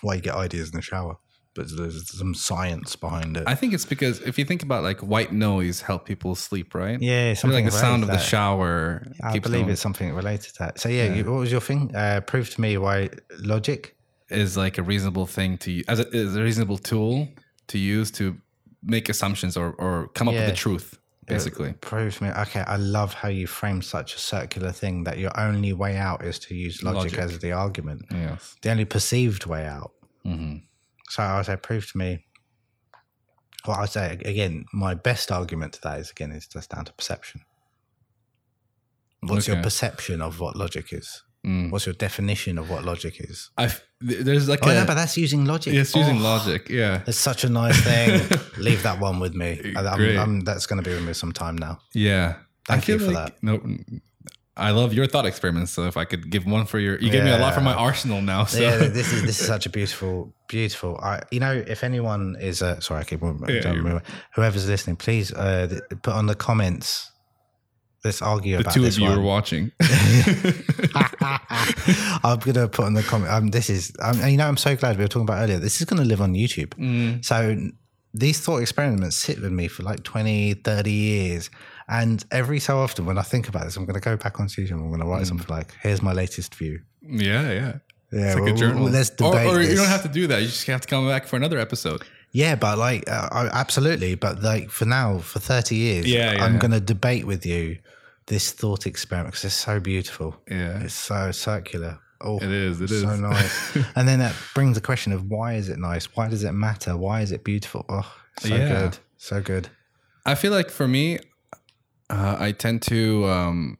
why you get ideas in the shower, but there's some science behind it. I think it's because if you think about like white noise help people sleep, right? yeah, something like the sound of the shower. I believe them- it's something related to that. So yeah, you, what was your thing? Uh, prove to me why logic. Is like a reasonable thing to as a, is a reasonable tool to use to make assumptions or, or come up with the truth basically Prove to me. Okay, I love how you frame such a circular thing that your only way out is to use logic, Logic. as the argument, yes the only perceived way out. hmm So I would say, prove to me. Well, I'd say again, my best argument to that is again, is just down to perception. What's your perception of what logic is? What's your definition of what logic is? I th- there's like Oh, a no, but that's using logic. it's using Oh, logic. Yeah, It's such a nice thing. Leave that one with me. I'm-. I'm- that's going to be with me some time now. yeah. Thank you for like, No, I love your thought experiments. So if I could give one for your, you gave me a lot for my arsenal now. So Yeah, this is this is such a beautiful, beautiful. I, you know, if anyone is, uh, sorry, I keep don't remember. Whoever's listening, please uh, put on the comments. Let's argue the about two this of you one. are watching. I'm gonna put in the comment. Um, this is, um, you know, I'm so glad we were talking about earlier. This is gonna live on YouTube. Mm. So these thought experiments sit with me for like 20, 30 years. And every so often, when I think about this, I'm going to go back on YouTube. And I'm going to Mm. write something like, "Here's my latest view." yeah, yeah. Yeah, It's like well, a journal. well, let's debate or you this. don't have to do that. You just have to come back for another episode. Yeah, but like, uh, absolutely. But like, for now, for 30 years, Yeah, yeah, I'm yeah. going to debate with you this thought experiment because it's so beautiful. Yeah. It's so circular. Oh, It is, it so is. nice. and then that brings the question of why is it nice? Why does it matter? Why is it beautiful? Oh, so Yeah. good. So good. I feel like for me, uh, I tend to. Um,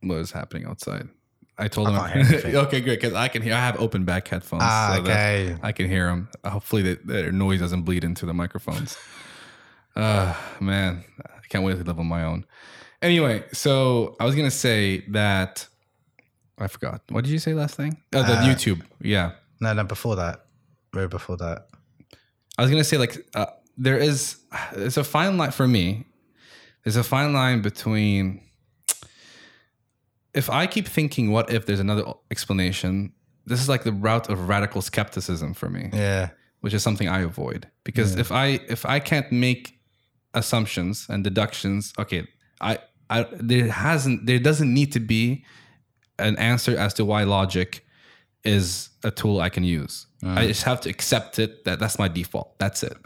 what is happening outside? I told I him. okay, great, because I can hear. I have open back headphones. Ah, so okay. I can hear them. Hopefully, that their noise doesn't bleed into the microphones. Uh man, I can't wait to live on my own. Anyway, so I was gonna say that I forgot. What did you say last thing? Oh, the Uh, YouTube. Yeah, No, no, before that. Way before that. I was gonna say like uh, there is there's a fine line for me. There's a fine line between if I keep thinking, what if there's another explanation? This is like the route of radical skepticism for me, Yeah. which is something I avoid because if I if I can't make assumptions and deductions, okay, I I there hasn't there doesn't need to be an answer as to why logic is a tool I can use. I just have to accept it that that's my default. That's it.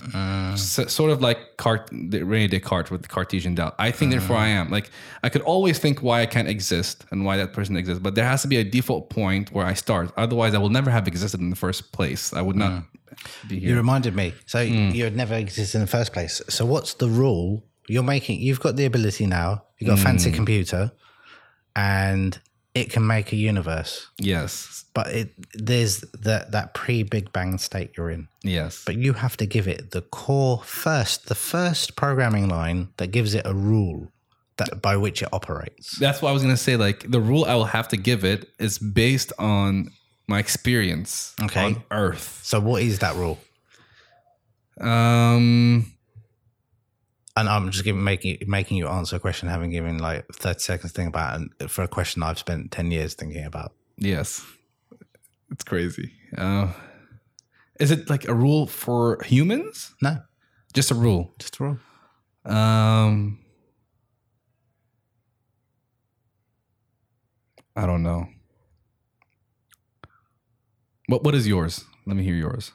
So, sort of like Cart, the Rene Descartes with the Cartesian doubt. I think, therefore, I am. Like I could always think why I can't exist and why that person exists, but there has to be a default point where I start. Otherwise, I will never have existed in the first place. I would not be You reminded me. So Hmm. you had never existed in the first place. So what's the rule? You're making. You've got the ability now. You've got a Hmm. fancy computer, and it can make a universe. yes, But it there's that that pre Big Bang state you're in. yes, But you have to give it the core first, the first programming line that gives it a rule that by which it operates. that's what I was gonna say. Like the rule I will have to give it is based on my experience Okay. on Earth. So what is that rule? Um, And I'm just giving making making you answer a question, having given like 30 seconds to think about, and for a question I've spent 10 years thinking about. yes, it's crazy. Uh, is it like a rule for humans? No, Just a rule. just a rule. Um, I don't know. What What is yours? Let me hear yours.